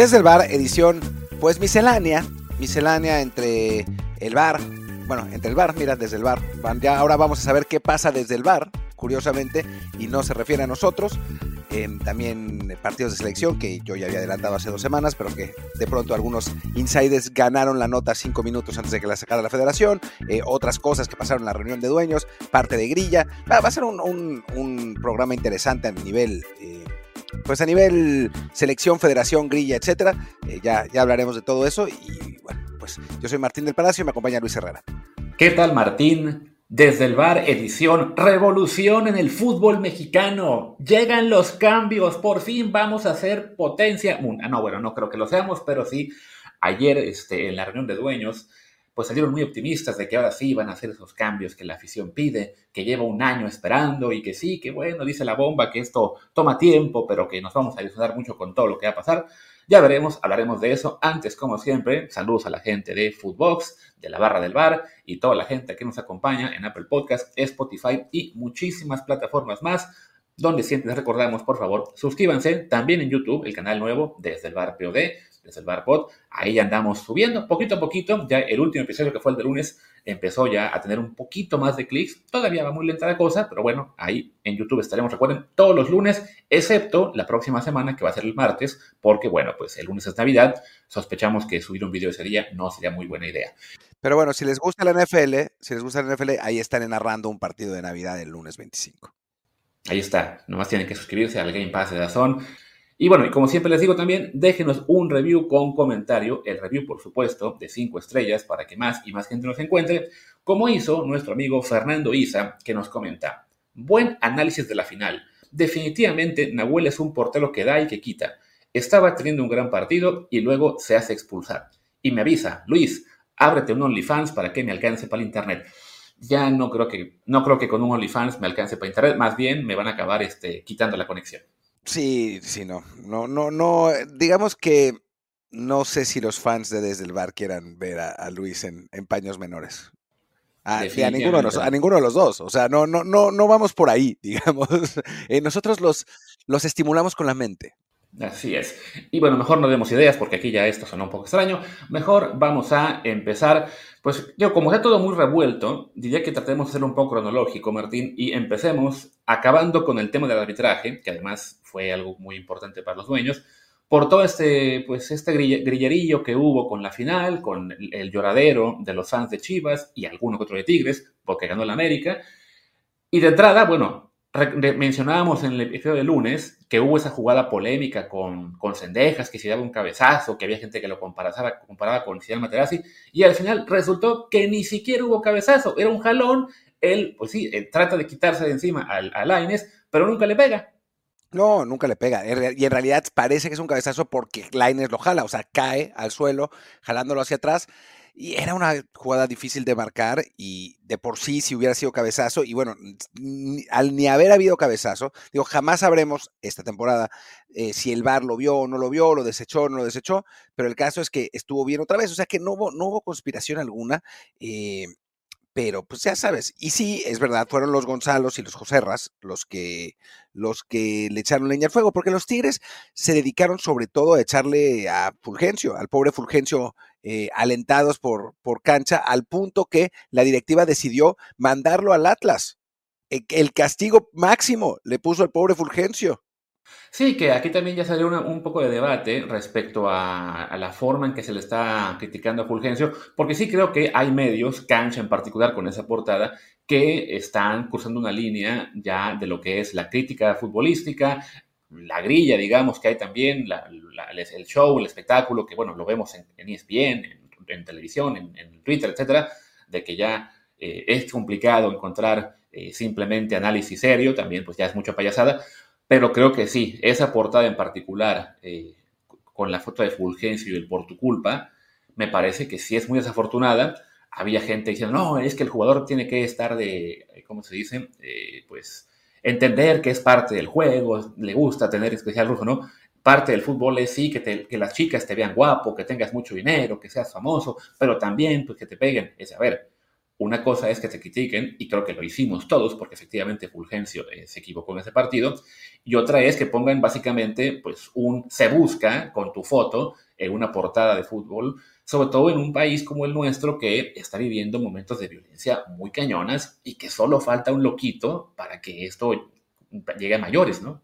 Desde el bar, edición pues miscelánea, miscelánea entre el bar, bueno, entre el bar, mira, desde el bar. Ya ahora vamos a saber qué pasa desde el bar, curiosamente, y no se refiere a nosotros. Em, también partidos de selección que yo ya había adelantado hace dos semanas, pero que de pronto algunos insiders ganaron la nota cinco minutos antes de que la sacara la federación, eh, otras cosas que pasaron en la reunión de dueños, parte de grilla. Va, a ser un, programa interesante a nivel... Pues a nivel selección, federación, grilla, etcétera, eh, ya, ya hablaremos de todo eso. Y bueno, pues yo soy Martín del Palacio y me acompaña Luis Herrera. ¿Qué tal, Martín? Desde el bar, edición Revolución en el fútbol mexicano. Llegan los cambios, por fin vamos a hacer potencia. No, bueno, no creo que lo seamos, pero sí, ayer este, en la reunión de dueños pues salieron muy optimistas de que ahora sí van a hacer esos cambios que la afición pide, que lleva un año esperando y que sí, que bueno, dice la bomba que esto toma tiempo, pero que nos vamos a disfrutar mucho con todo lo que va a pasar. Ya veremos, hablaremos de eso. Antes, como siempre, saludos a la gente de Foodbox, de la barra del bar y toda la gente que nos acompaña en Apple Podcast, Spotify y muchísimas plataformas más donde siempre les recordamos, por favor, suscríbanse también en YouTube, el canal nuevo desde el bar POD, desde el bar pod. Ahí andamos subiendo poquito a poquito. Ya el último episodio que fue el de lunes empezó ya a tener un poquito más de clics. Todavía va muy lenta la cosa, pero bueno, ahí en YouTube estaremos, recuerden, todos los lunes, excepto la próxima semana que va a ser el martes, porque bueno, pues el lunes es Navidad. Sospechamos que subir un video ese día no sería muy buena idea. Pero bueno, si les gusta la NFL, si les gusta la NFL, ahí están narrando un partido de Navidad el lunes 25. Ahí está, nomás tienen que suscribirse al Game Pass de Dazón. Y bueno, y como siempre les digo también, déjenos un review con comentario, el review por supuesto de 5 estrellas para que más y más gente nos encuentre, como hizo nuestro amigo Fernando Isa, que nos comenta, buen análisis de la final. Definitivamente Nahuel es un portero que da y que quita. Estaba teniendo un gran partido y luego se hace expulsar. Y me avisa, Luis, ábrete un OnlyFans para que me alcance para el internet ya no creo que, no creo que con un OnlyFans me alcance para internet, más bien me van a acabar este, quitando la conexión. Sí, sí, no. No, no, no. Digamos que no sé si los fans de Desde el Bar quieran ver a, Luis en, paños menores. a, ninguno de los, a ninguno de los dos. O sea, no, no, no, no vamos por ahí, digamos. Eh, nosotros los, los estimulamos con la mente. Así es. Y bueno, mejor no demos ideas porque aquí ya esto suena un poco extraño. Mejor vamos a empezar. Pues yo, como está todo muy revuelto, diría que tratemos de hacerlo un poco cronológico, Martín, y empecemos acabando con el tema del arbitraje, que además fue algo muy importante para los dueños, por todo este, pues este grillerillo que hubo con la final, con el, lloradero de los fans de Chivas y alguno que otro de Tigres, porque ganó la América. Y de entrada, bueno, mencionábamos en el episodio de lunes que hubo esa jugada polémica con, con Sendejas, que se daba un cabezazo, que había gente que lo comparaba, comparaba con Ciudad Materazzi, y al final resultó que ni siquiera hubo cabezazo, era un jalón, él, pues sí, trata de quitarse de encima al, al pero nunca le pega. No, nunca le pega. Y en realidad parece que es un cabezazo porque Laines lo jala, o sea, cae al suelo, jalándolo hacia atrás. Y era una jugada difícil de marcar y de por sí si hubiera sido cabezazo, y bueno, al ni haber habido cabezazo, digo, jamás sabremos esta temporada eh, si el VAR lo vio o no lo vio, lo desechó o no lo desechó, pero el caso es que estuvo bien otra vez, o sea que no hubo, no hubo conspiración alguna. Eh, pero pues ya sabes, y sí, es verdad, fueron los Gonzalos y los Joserras los que, los que le echaron leña al fuego, porque los Tigres se dedicaron sobre todo a echarle a Fulgencio, al pobre Fulgencio, eh, alentados por, por cancha, al punto que la directiva decidió mandarlo al Atlas. E, el castigo máximo le puso al pobre Fulgencio. Sí, que aquí también ya salió un poco de debate respecto a, la forma en que se le está criticando a Fulgencio, porque sí creo que hay medios, Cancha en particular con esa portada, que están cursando una línea ya de lo que es la crítica futbolística, la grilla, digamos, que hay también, el show, el espectáculo, que bueno, lo vemos en, ESPN, en, televisión, en, Twitter, etcétera, de que ya eh, es complicado encontrar eh, simplemente análisis serio, también pues ya es mucha payasada, pero creo que sí, esa portada en particular, eh, con la foto de Fulgencio y el por tu culpa, me parece que sí es muy desafortunada. Había gente diciendo, no, es que el jugador tiene que estar de, ¿cómo se dice? Pues entender que es parte del juego, le gusta tener especial lujo, ¿no? Parte del fútbol es sí, que, que las chicas te vean guapo, que tengas mucho dinero, que seas famoso, pero también pues, que te peguen. Es, a ver, una cosa es que te critiquen, y creo que lo hicimos todos, porque efectivamente Fulgencio eh, se equivocó en ese partido, y otra es que pongan básicamente, pues, un se busca con tu foto en una portada de fútbol, sobre todo en un país como el nuestro que está viviendo momentos de violencia muy cañonas y que solo falta un loquito para que esto llegue a mayores, ¿no?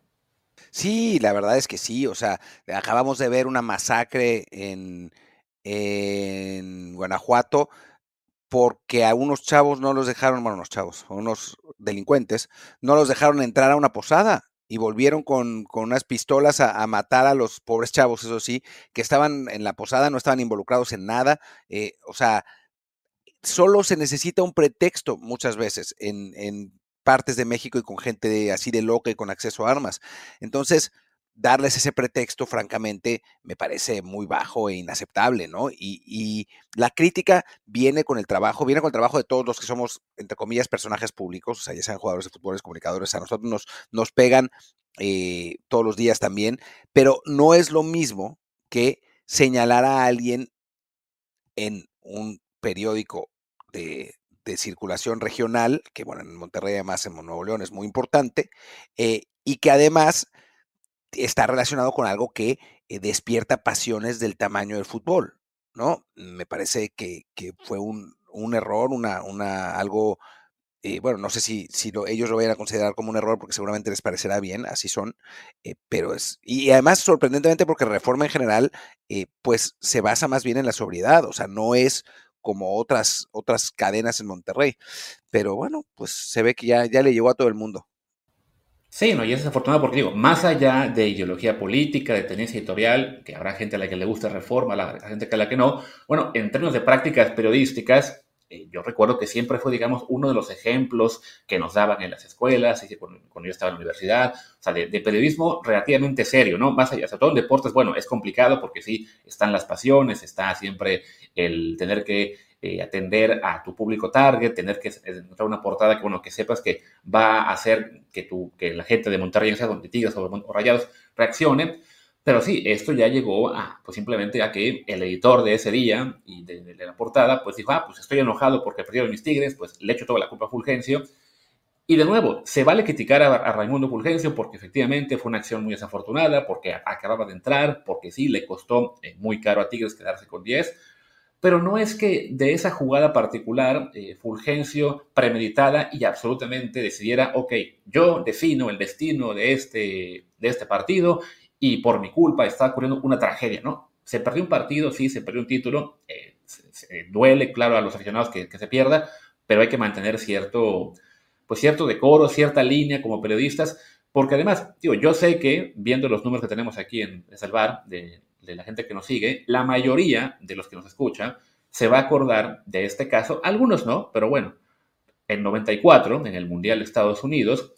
Sí, la verdad es que sí, o sea, acabamos de ver una masacre en, en Guanajuato porque a unos chavos no los dejaron, bueno, unos chavos, a unos delincuentes, no los dejaron entrar a una posada y volvieron con, con unas pistolas a, matar a los pobres chavos, eso sí, que estaban en la posada, no estaban involucrados en nada. Eh, o sea, solo se necesita un pretexto muchas veces en, en partes de México y con gente así de loca y con acceso a armas. Entonces, darles ese pretexto, francamente, me parece muy bajo e inaceptable, ¿no? Y, la crítica viene con el trabajo, viene con el trabajo de todos los que somos, entre comillas, personajes públicos, o sea, ya sean jugadores de fútbol, comunicadores, a nosotros nos, nos pegan eh, todos los días también, pero no es lo mismo que señalar a alguien en un periódico de, de circulación regional, que bueno, en Monterrey además en Nuevo León es muy importante, eh, y que además está relacionado con algo que eh, despierta pasiones del tamaño del fútbol, ¿no? Me parece que, que fue un, un, error, una, una, algo, eh, bueno, no sé si, si lo, ellos lo vayan a considerar como un error porque seguramente les parecerá bien, así son, eh, pero es, y además sorprendentemente porque Reforma en general, pues se basa más bien en la sobriedad, o sea, no es como otras, otras cadenas en Monterrey, pero bueno, pues se ve que ya, ya le llegó a todo el mundo. Sí, no, y es desafortunado porque digo, más allá de ideología política, de tenencia editorial, que habrá gente a la que le guste reforma, a la gente a la que no, bueno, en términos de prácticas periodísticas, eh, yo recuerdo que siempre fue, digamos, uno de los ejemplos que nos daban en las escuelas, y cuando, cuando, yo estaba en la universidad, o sea, de, de, periodismo relativamente serio, ¿no? Más allá, sobre todo en deportes, bueno, es complicado porque sí, están las pasiones, está siempre el tener que eh, atender a tu público target, tener que encontrar una portada que, bueno, que sepas que va a hacer que, tu, que la gente de Monterrey, sea donde Tigres o, o Rayados, reaccione. Pero sí, esto ya llegó a, pues simplemente a que el editor de ese día y de, la portada, pues dijo, ah, pues estoy enojado porque perdieron mis Tigres, pues le echo toda la culpa a Fulgencio. Y de nuevo, se vale criticar a, a, Raimundo Fulgencio porque efectivamente fue una acción muy desafortunada, porque acababa de entrar, porque sí, le costó eh, muy caro a Tigres quedarse con 10, pero no es que de esa jugada particular eh, Fulgencio premeditada y absolutamente decidiera, ok, yo defino el destino de este, de este partido y por mi culpa está ocurriendo una tragedia, ¿no? Se perdió un partido, sí, se perdió un título, eh, duele, claro, a los aficionados que, se pierda, pero hay que mantener cierto, pues cierto decoro, cierta línea como periodistas, porque además, digo, yo sé que viendo los números que tenemos aquí en El Salvar, de de la gente que nos sigue, la mayoría de los que nos escucha se va a acordar de este caso, algunos no, pero bueno, en 94, en el Mundial de Estados Unidos,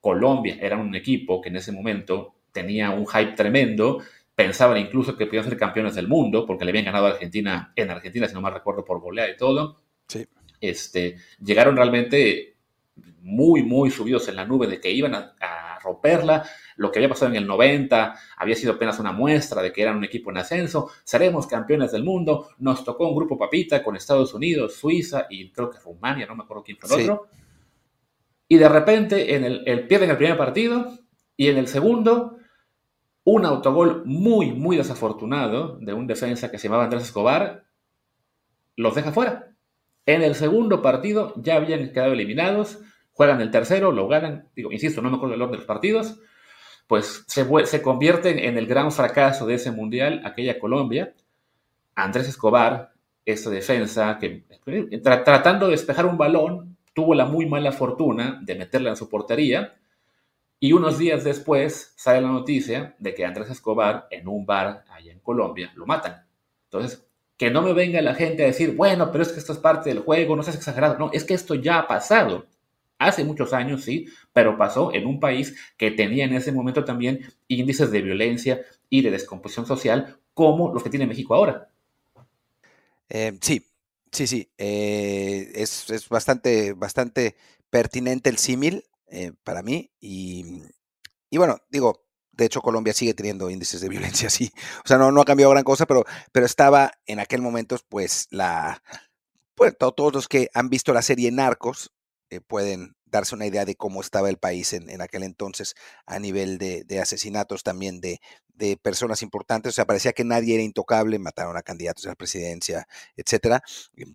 Colombia era un equipo que en ese momento tenía un hype tremendo, pensaban incluso que podían ser campeones del mundo, porque le habían ganado a Argentina en Argentina, si no mal recuerdo, por goleada y todo. Sí. Este, llegaron realmente muy, muy subidos en la nube de que iban a, a romperla, lo que había pasado en el 90 había sido apenas una muestra de que eran un equipo en ascenso, seremos campeones del mundo, nos tocó un grupo papita con Estados Unidos, Suiza y creo que Rumania, no me acuerdo quién fue el sí. otro. Y de repente en el, el, pierden el primer partido y en el segundo un autogol muy, muy desafortunado de un defensa que se llamaba Andrés Escobar los deja fuera. En el segundo partido ya habían quedado eliminados, juegan el tercero, lo ganan, digo, insisto, no me acuerdo el orden de los partidos, pues se, se convierte en el gran fracaso de ese mundial, aquella Colombia. Andrés Escobar, esa defensa, que tra tratando de despejar un balón, tuvo la muy mala fortuna de meterla en su portería. Y unos días después sale la noticia de que Andrés Escobar, en un bar allá en Colombia, lo matan. Entonces, que no me venga la gente a decir, bueno, pero es que esto es parte del juego, no seas exagerado. No, es que esto ya ha pasado hace muchos años, sí, pero pasó en un país que tenía en ese momento también índices de violencia y de descomposición social como los que tiene México ahora. Eh, sí, sí, sí. Eh, es, es, bastante, bastante pertinente el símil eh, para mí. Y, y, bueno, digo, de hecho Colombia sigue teniendo índices de violencia, sí. O sea, no, no ha cambiado gran cosa, pero, pero estaba en aquel momento, pues, la, pues todos los que han visto la serie Narcos eh, pueden darse una idea de cómo estaba el país en, aquel entonces a nivel de, asesinatos también de, de, personas importantes. O sea, parecía que nadie era intocable, mataron a candidatos a la presidencia, etcétera,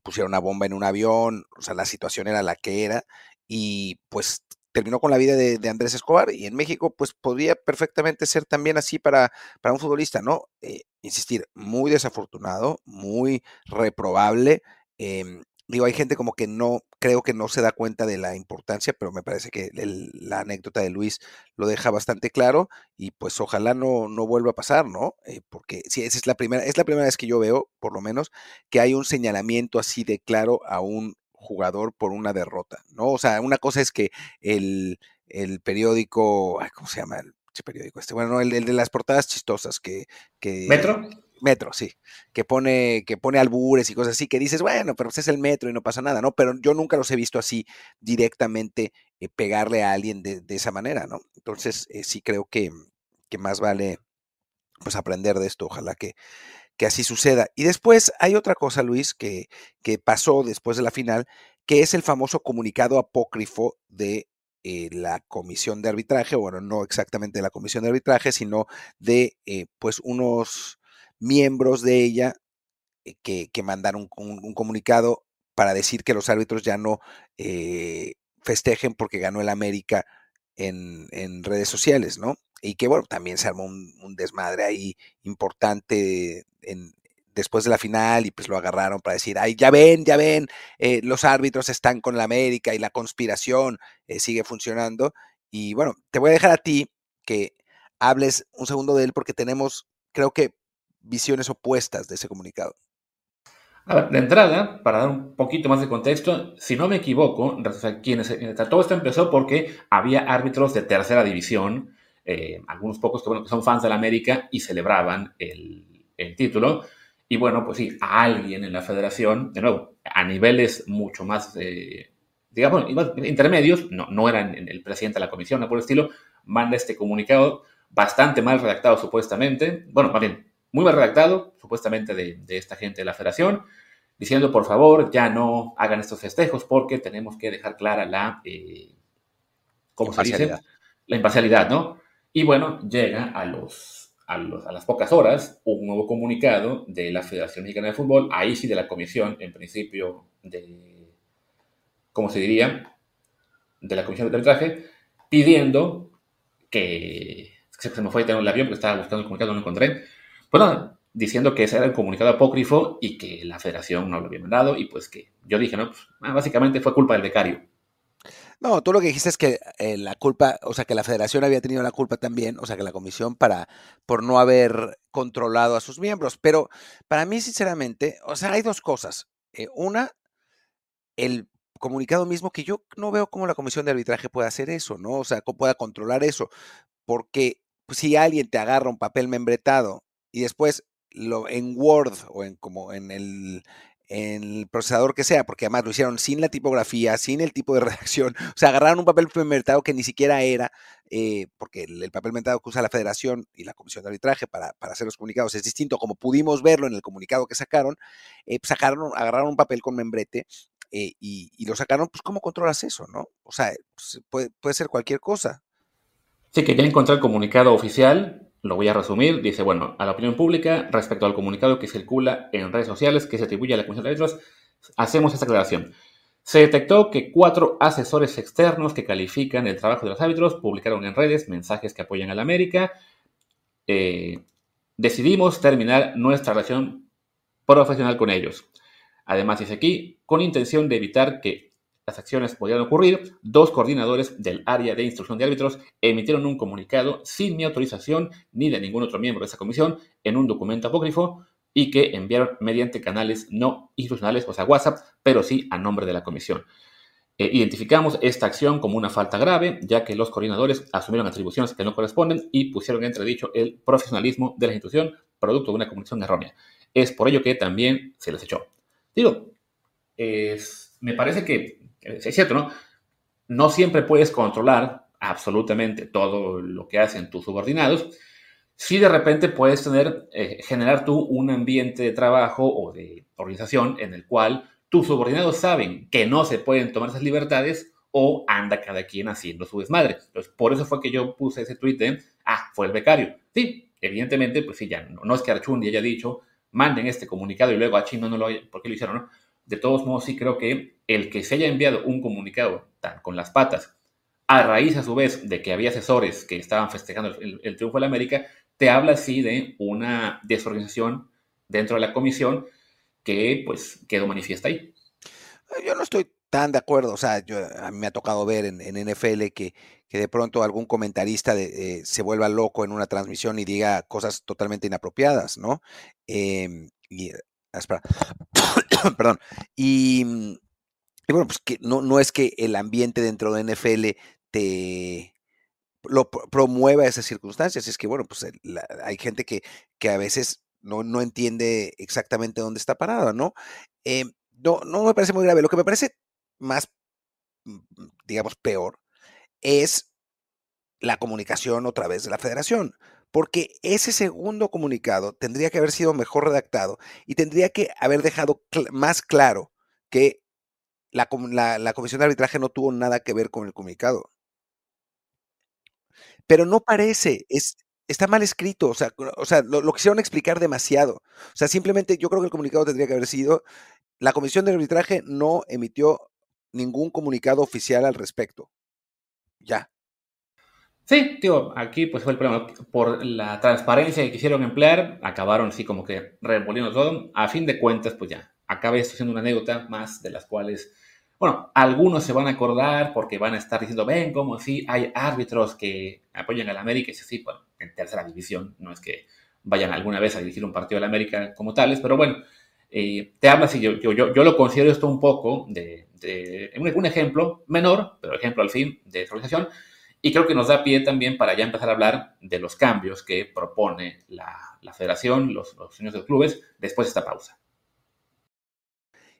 pusieron una bomba en un avión, o sea, la situación era la que era, y pues terminó con la vida de, Andrés Escobar y en México pues podría perfectamente ser también así para, para un futbolista, ¿no? Eh, insistir, muy desafortunado, muy reprobable. Em, digo, hay gente como que no, creo que no se da cuenta de la importancia, pero me parece que la anécdota de Luis lo deja bastante claro y pues ojalá no, no vuelva a pasar, ¿no? Eh, porque sí, esa es la primera, es la primera vez que yo veo, por lo menos, que hay un señalamiento así de claro a un jugador por una derrota, ¿no? O sea, una cosa es que el, periódico, ¿cómo se llama el periódico este? Bueno, el, el de las portadas chistosas que ¿Metro? Metro, sí, que pone, que pone albures y cosas así, que dices, bueno, pero pues es el metro y no pasa nada, ¿no? Pero yo nunca los he visto así directamente eh, pegarle a alguien de, esa manera, ¿no? Entonces, eh, sí creo que, que más vale pues aprender de esto, ojalá que, que así suceda. Y después hay otra cosa, Luis, que, que pasó después de la final, que es el famoso comunicado apócrifo de eh, la comisión de arbitraje, bueno, no exactamente de la comisión de arbitraje, sino de pues unos miembros de ella eh, que, que, mandaron un, comunicado para decir que los árbitros ya no festejen porque ganó el América en, en, redes sociales, ¿no? Y que bueno, también se armó un, un desmadre ahí importante en, después de la final y pues lo agarraron para decir, ay, ya ven, ya ven, eh, los árbitros están con la América y la conspiración eh, sigue funcionando. Y bueno, te voy a dejar a ti que hables un segundo de él porque tenemos, creo que, visiones opuestas de ese comunicado. A ver, de entrada, para dar un poquito más de contexto, si no me equivoco, todo esto empezó porque había árbitros de tercera división, eh, algunos pocos que, son fans de la América y celebraban el, el título. Y bueno, pues sí, a alguien en la federación, de nuevo, a niveles mucho más, eh, digamos, intermedios, no, no eran el presidente de la comisión, por el estilo, manda este comunicado bastante mal redactado supuestamente, bueno, más bien, muy mal redactado supuestamente de, esta gente de la federación, diciendo por favor ya no hagan estos festejos porque tenemos que dejar clara la, eh, ¿cómo se dice? La imparcialidad, ¿no? Y bueno, llega a los a, las pocas horas un nuevo comunicado de la Federación Mexicana de Fútbol, ahí sí de la comisión, en principio, de, ¿cómo se diría? De la comisión de arbitraje, pidiendo que, se me fue a tener el avión porque estaba buscando el comunicado, no lo encontré, bueno, diciendo que ese era el comunicado apócrifo y que la federación no lo había mandado y pues que yo dije, no, pues, ah, básicamente fue culpa del becario. No, tú lo que dijiste es que eh, la culpa, o sea, que la federación había tenido la culpa también, o sea, que la comisión para, por no haber controlado a sus miembros. Pero para mí, sinceramente, o sea, hay dos cosas. Eh, una, el comunicado mismo, que yo no veo cómo la comisión de arbitraje puede hacer eso, ¿no? O sea, cómo pueda controlar eso. Porque pues, si alguien te agarra un papel membretado y después lo en Word o en como en el en el procesador que sea, porque además lo hicieron sin la tipografía, sin el tipo de redacción, o sea, agarraron un papel mercado que ni siquiera era, eh, porque el, papel mercado que usa la federación y la comisión de arbitraje para, hacer los comunicados es distinto, como pudimos verlo en el comunicado que sacaron, eh, pues, sacaron, agarraron un papel con membrete eh, y, lo sacaron, pues ¿cómo controlas eso, no? O sea, pues, puede, puede ser cualquier cosa. Sí, que ya encontré el comunicado oficial, lo voy a resumir, dice, bueno, a la opinión pública, respecto al comunicado que circula en redes sociales que se atribuye a la Comisión de Árbitros, hacemos esta aclaración. Se detectó que cuatro asesores externos que califican el trabajo de los árbitros publicaron en redes mensajes que apoyan a la América. Eh, decidimos terminar nuestra relación profesional con ellos. Además, dice aquí, con intención de evitar que las acciones podían ocurrir, dos coordinadores del área de instrucción de árbitros emitieron un comunicado sin mi autorización ni de ningún otro miembro de esa comisión en un documento apócrifo y que enviaron mediante canales no institucionales, o sea, WhatsApp, pero sí a nombre de la comisión. Eh, identificamos esta acción como una falta grave, ya que los coordinadores asumieron atribuciones que no corresponden y pusieron en entredicho el profesionalismo de la institución, producto de una comunicación errónea. Es por ello que también se les echó. Digo, me parece que es cierto, ¿no? No siempre puedes controlar absolutamente todo lo que hacen tus subordinados. Si de repente puedes tener, eh, generar tú un ambiente de trabajo o de organización en el cual tus subordinados saben que no se pueden tomar esas libertades o anda cada quien haciendo su desmadre. Entonces, por eso fue que yo puse ese tweet ah, fue el becario. Sí, evidentemente, pues sí, ya no, es que Archundi haya dicho, manden este comunicado y luego a Chino no lo ¿por qué lo hicieron? No? De todos modos, sí creo que el que se haya enviado un comunicado tan con las patas, a raíz a su vez de que había asesores que estaban festejando el, triunfo de la América, te habla así de una desorganización dentro de la comisión que pues quedó manifiesta ahí. Yo no estoy tan de acuerdo. O sea, yo, a mí me ha tocado ver en, NFL que, que, de pronto algún comentarista eh, se vuelva loco en una transmisión y diga cosas totalmente inapropiadas, ¿no? Em, y, espera. Perdón. Y, y, bueno, pues que no, no es que el ambiente dentro de NFL te lo promueva esas circunstancias. Es que, bueno, pues hay gente que, que a veces no, no entiende exactamente dónde está parada, ¿no? Eh, no, no me parece muy grave. Lo que me parece más, mm, mm, digamos, peor es la comunicación otra vez de la federación, porque ese segundo comunicado tendría que haber sido mejor redactado y tendría que haber dejado más claro que la, comisión de arbitraje no tuvo nada que ver con el comunicado. Pero no parece, es, está mal escrito, o sea, o sea lo, lo, quisieron explicar demasiado. O sea, simplemente yo creo que el comunicado tendría que haber sido, la comisión de arbitraje no emitió ningún comunicado oficial al respecto. Ya. Sí, tío, aquí pues fue el problema. Por la transparencia que quisieron emplear, acabaron así como que revolviendo todo. A fin de cuentas, pues ya, acaba esto siendo una anécdota más de las cuales, bueno, algunos se van a acordar porque van a estar diciendo, ven, como si hay árbitros que apoyan a la América, y sí, bueno, en tercera división, no es que vayan alguna vez a dirigir un partido de la América como tales, pero bueno, eh, te habla así, yo, yo, yo, lo considero esto un poco de, un, ejemplo menor, pero ejemplo al fin de organización, y creo que nos da pie también para ya empezar a hablar de los cambios que propone la, la federación, los, los señores de clubes, después de esta pausa.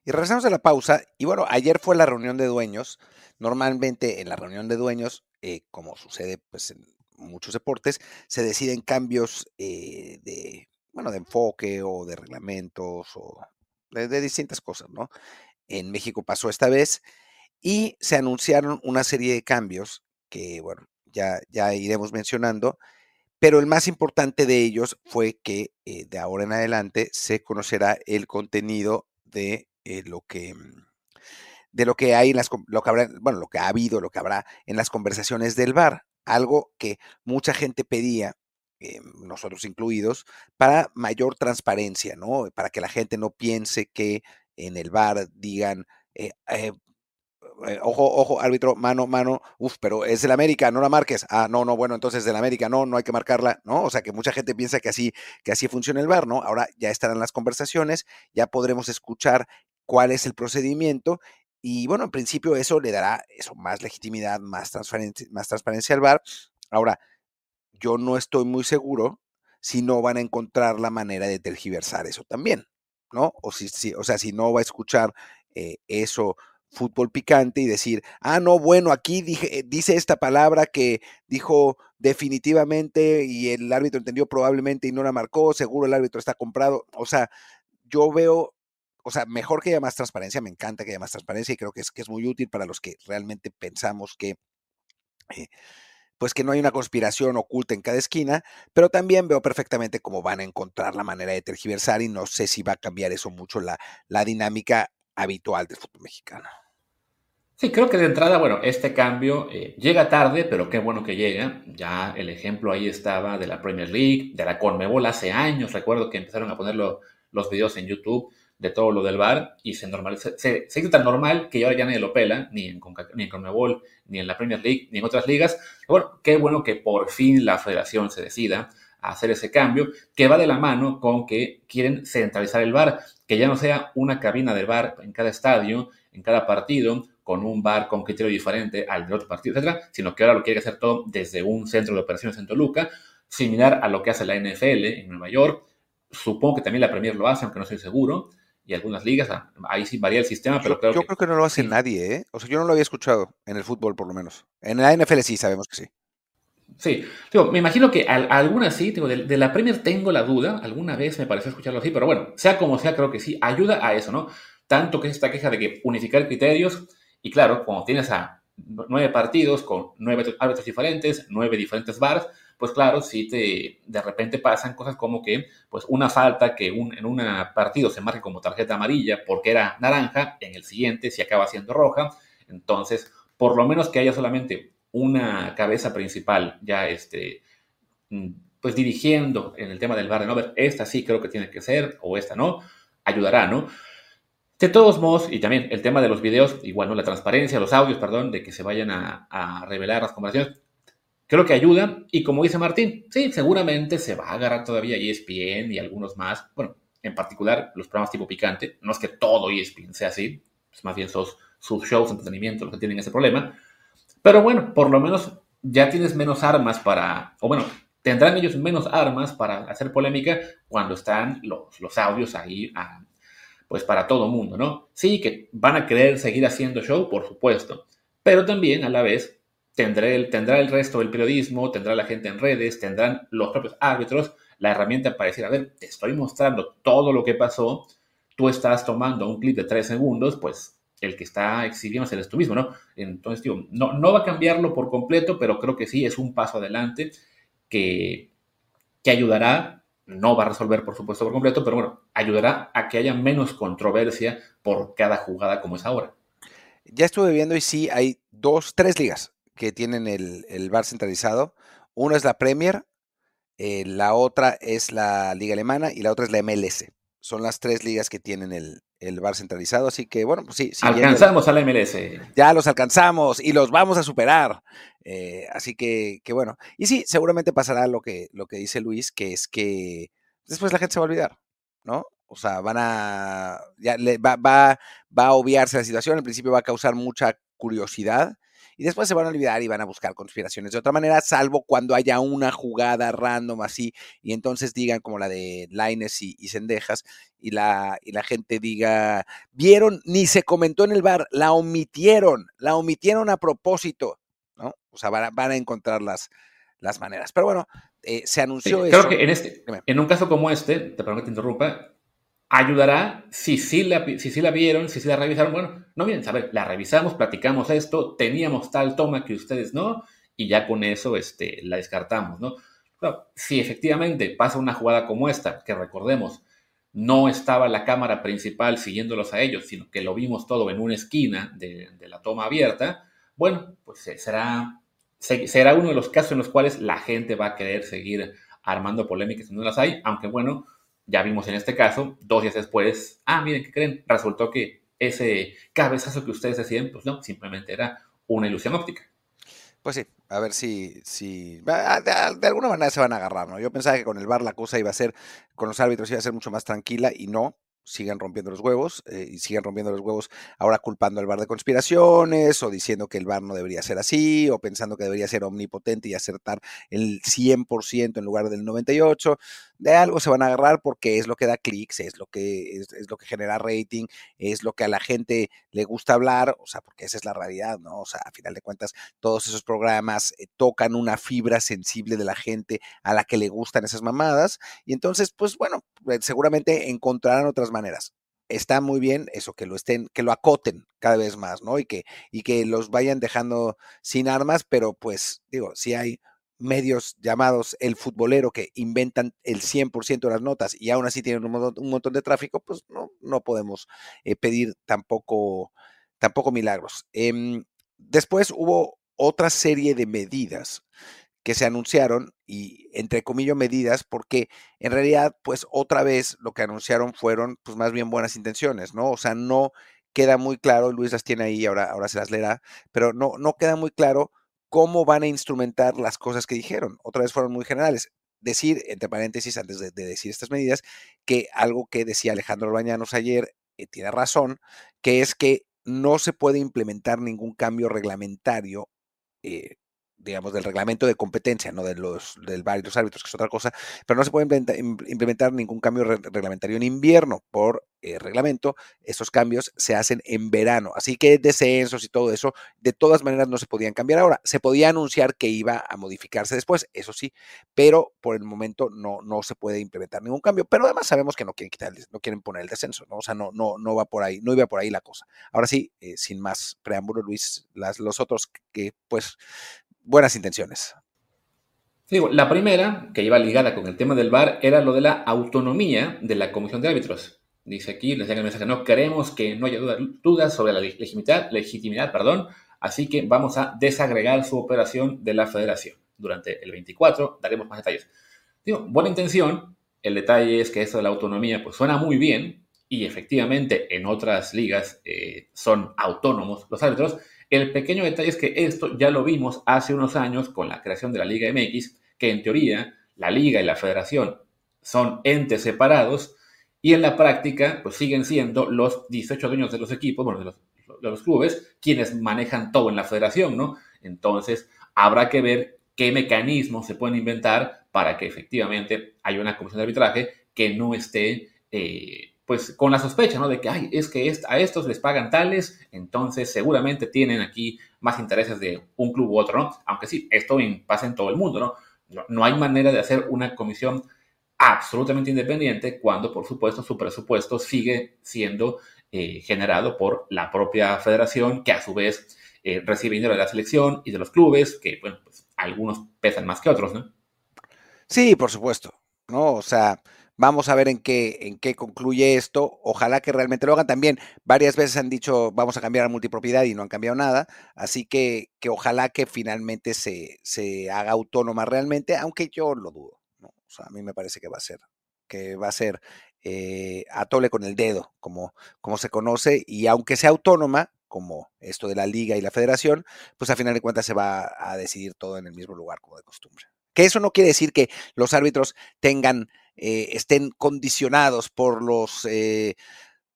Y regresamos a la pausa, y bueno, ayer fue la reunión de dueños. Normalmente en la reunión de dueños, eh, como sucede pues, en muchos deportes, se deciden cambios eh, de bueno, de enfoque o de reglamentos o de, distintas cosas, ¿no? En México pasó esta vez y se anunciaron una serie de cambios que, bueno, ya, ya iremos mencionando, pero el más importante de ellos fue que eh, de ahora en adelante se conocerá el contenido de eh, lo que mm, de lo que hay en las lo que habrá, bueno, lo que ha habido, lo que habrá en las conversaciones del bar, algo que mucha gente pedía eh, nosotros incluidos, para mayor transparencia, ¿no? Para que la gente no piense que en el bar digan, ojo, ojo, árbitro, mano, mano, uff, pero es del América, no la marques. Ah, no, no, bueno, entonces del América, no, no hay que marcarla, ¿no? O sea que mucha gente piensa que así, que así funciona el bar, ¿no? Ahora ya estarán las conversaciones, ya podremos escuchar cuál es el procedimiento y bueno, en principio eso le dará eso, más legitimidad, más transparencia, más transparencia al bar. Ahora, yo no estoy muy seguro si no van a encontrar la manera de tergiversar eso también, ¿no? O, si, si o sea, si no va a escuchar eh, eso fútbol picante y decir, ah, no, bueno, aquí dije, dice esta palabra que dijo definitivamente y el árbitro entendió probablemente y no la marcó, seguro el árbitro está comprado. O sea, yo veo, o sea, mejor que haya más transparencia, me encanta que haya más transparencia y creo que es, que es muy útil para los que realmente pensamos que... Eh, pues que no hay una conspiración oculta en cada esquina, pero también veo perfectamente cómo van a encontrar la manera de tergiversar y no sé si va a cambiar eso mucho la, la dinámica habitual del fútbol mexicano. Sí, creo que de entrada, bueno, este cambio eh, llega tarde, pero qué bueno que llega. Ya el ejemplo ahí estaba de la Premier League, de la Conmebol hace años. Recuerdo que empezaron a poner los videos en YouTube de todo lo del bar y se normaliza, se, se hizo tan normal que ahora ya nadie lo pela, ni en, ni Conmebol, ni en la Premier League, ni en otras ligas. Bueno, qué bueno que por fin la federación se decida a hacer ese cambio, que va de la mano con que quieren centralizar el bar, que ya no sea una cabina de bar en cada estadio, en cada partido, con un bar con criterio diferente al de otro partido, etcétera, sino que ahora lo quiere hacer todo desde un centro de operaciones en Toluca, similar a lo que hace la NFL en Nueva York. Supongo que también la Premier lo hace, aunque no estoy seguro y algunas ligas. Ah, ahí sí varía el sistema, pero creo yo creo que no lo hace nadie, ¿eh? O sea, yo no lo había escuchado en el fútbol, por lo menos. En la NFL sí, sabemos que sí. Sí, digo, me imagino que algunas sí, digo, de, la Premier tengo la duda, alguna vez me pareció escucharlo así, pero bueno, sea como sea, creo que sí, ayuda a eso, ¿no? tanto que es esta queja de que unificar criterios, y claro, cuando tienes a nueve partidos con nueve árbitros diferentes, nueve diferentes bars, pues claro, si te de repente pasan cosas como que pues una falta que en un partido se marque como tarjeta amarilla porque era naranja, en el siguiente se acaba siendo roja, entonces por lo menos que haya solamente una cabeza principal ya este mm, pues dirigiendo en el tema del bar de no ver, esta sí creo que tiene que ser o esta no, ayudará, ¿no? De todos modos, y también el tema de los videos, igual, ¿no? La transparencia, los audios, perdón, de que se vayan a, a revelar las conversaciones, creo que ayuda. Y como dice Martín, sí, seguramente se va a agarrar todavía ESPN y algunos más. Bueno, en particular los programas tipo picante. No es que todo ESPN sea así, es más bien sus, sus shows entretenimiento los que tienen ese problema. Pero bueno, por lo menos ya tienes menos armas para, o bueno, tendrán ellos menos armas para hacer polémica cuando están los, los audios ahí, pues para todo mundo, ¿no? Sí, que van a querer seguir haciendo show, por supuesto, pero también a la vez tendrá el, tendrá el resto del periodismo, tendrá la gente en redes, tendrán los propios árbitros la herramienta para decir, a ver, te estoy mostrando todo lo que pasó, tú estás tomando un clip de tres segundos, pues el que está exhibiendo eres tú mismo, ¿no? Entonces, digo, no, no va a cambiarlo por completo, pero creo que sí es un paso adelante que, que ayudará, no va a resolver por supuesto por completo, pero bueno, ayudará a que haya menos controversia por cada jugada como es ahora. Ya estuve viendo y sí, hay dos, tres ligas que tienen el, el bar centralizado. Uno es la Premier, eh, la otra es la Liga Alemana y la otra es la MLS. Son las tres ligas que tienen el, el bar centralizado, así que bueno, pues sí. Alcanzamos a la MLS. Ya los alcanzamos y los vamos a superar. Eh, así que, bueno, y sí, seguramente pasará lo que, lo que dice Luis, que es que después la gente se va a olvidar, ¿no? O sea, van a, ya va, va, va a obviarse la situación, en principio va a causar mucha curiosidad y después se van a olvidar y van a buscar conspiraciones de otra manera, salvo cuando haya una jugada random así y entonces digan como la de Lines y, y Cendejas y la, y la gente diga, vieron, ni se comentó en el bar, la omitieron, la omitieron a propósito, sea, van a, van a encontrar las, las maneras. Pero bueno, eh, se anunció sí, Creo que en, este, en un caso como este, te permito que interrumpa, ayudará si sí, la, si la vieron, si sí la revisaron. Bueno, no bien, a ver, la revisamos, platicamos esto, teníamos tal toma que ustedes no, y ya con eso este, la descartamos, ¿no? si efectivamente pasa una jugada como esta, que recordemos, no estaba la cámara principal siguiéndolos a ellos, sino que lo vimos todo en una esquina de, de la toma abierta, bueno, pues será, será uno de los casos en los cuales la gente va a querer seguir armando polémicas si no las hay, aunque bueno, ya vimos en este caso, dos días después, ah, miren, ¿qué creen? Resultó que ese cabezazo que ustedes decían, pues no, simplemente era una ilusión óptica. Pues sí, a ver si, si de, de, alguna manera se van a agarrar, ¿no? Yo pensaba que con el VAR la cosa iba a ser, con los árbitros iba a ser mucho más tranquila y no, sigan rompiendo los huevos eh, y siguen rompiendo los huevos ahora culpando al bar de conspiraciones o diciendo que el bar no debería ser así o pensando que debería ser omnipotente y acertar el 100% en lugar del 98%. De algo se van a agarrar porque es lo que da clics, es lo que, es, es, lo que genera rating, es lo que a la gente le gusta hablar, o sea, porque esa es la realidad, ¿no? O sea, a final de cuentas, todos esos programas eh, tocan una fibra sensible de la gente a la que le gustan esas mamadas y entonces, pues bueno, eh, seguramente encontrarán otras maneras. Está muy bien eso, que lo estén, que lo acoten cada vez más, ¿no? Y que, y que los vayan dejando sin armas, pero pues, digo, si hay medios llamados el futbolero que inventan el 100% de las notas y aún así tienen un montón, de tráfico, pues no, no podemos eh, pedir tampoco, tampoco milagros. Eh, después hubo otra serie de medidas que se anunciaron y entre comillas medidas porque en realidad pues otra vez lo que anunciaron fueron pues más bien buenas intenciones, ¿no? O sea, no queda muy claro, Luis las tiene ahí, ahora, ahora se las leerá, pero no, no queda muy claro cómo van a instrumentar las cosas que dijeron. Otra vez fueron muy generales. Decir, entre paréntesis, antes de, de decir estas medidas, que algo que decía Alejandro Bañanos ayer eh, tiene razón, que es que no se puede implementar ningún cambio reglamentario eh, digamos, del reglamento de competencia, no de los del árbitros, que es otra cosa, pero no se puede implementar, ningún cambio re reglamentario en invierno por eh, reglamento, esos cambios se hacen en verano. Así que descensos y todo eso, de todas maneras no se podían cambiar ahora. Se podía anunciar que iba a modificarse después, eso sí, pero por el momento no, no se puede implementar ningún cambio. Pero además sabemos que no quieren quitar, no quieren poner el descenso, ¿no? O sea, no, no, no va por ahí, no iba por ahí la cosa. Ahora sí, eh, sin más preámbulo, Luis, las, los otros que, pues, buenas intenciones. la primera, que iba ligada con el tema del VAR, era lo de la autonomía de la comisión de árbitros. Dice aquí, les llega el mensaje, no queremos que no haya dudas sobre la legitimidad, legitimidad, perdón, así que vamos a desagregar su operación de la federación. Durante el 24 daremos más detalles. Digo, buena intención, el detalle es que esto de la autonomía pues suena muy bien y efectivamente en otras ligas eh, son autónomos los árbitros. El pequeño detalle es que esto ya lo vimos hace unos años con la creación de la Liga MX, que en teoría la liga y la federación son entes separados, y en la práctica, pues siguen siendo los 18 dueños de los equipos, bueno, de los, clubes, quienes manejan todo en la federación, ¿no? Entonces, habrá que ver qué mecanismos se pueden inventar para que efectivamente haya una comisión de arbitraje que no esté, eh, pues, con la sospecha, ¿no? De que, ay, es que a estos les pagan tales, entonces seguramente tienen aquí más intereses de un club u otro, ¿no? Aunque sí, esto pasa en todo el mundo, ¿no? No, hay manera de hacer una comisión absolutamente independiente cuando, por supuesto, su presupuesto sigue siendo eh, generado por la propia federación, que a su vez eh, recibe dinero de la selección y de los clubes, que, bueno, pues algunos pesan más que otros, ¿no? Sí, por supuesto, ¿no? O sea, vamos a ver en qué, en qué concluye esto. Ojalá que realmente lo hagan. También varias veces han dicho vamos a cambiar a multipropiedad y no han cambiado nada. Así que, que ojalá que finalmente se, se haga autónoma realmente, aunque yo lo dudo. O sea, a mí me parece que va a ser, que va a ser eh, atole con el dedo, como, como se conoce, y aunque sea autónoma, como esto de la liga y la federación, pues a final de cuentas se va a decidir todo en el mismo lugar, como de costumbre. Que eso no quiere decir que los árbitros tengan, eh, estén condicionados por los, eh,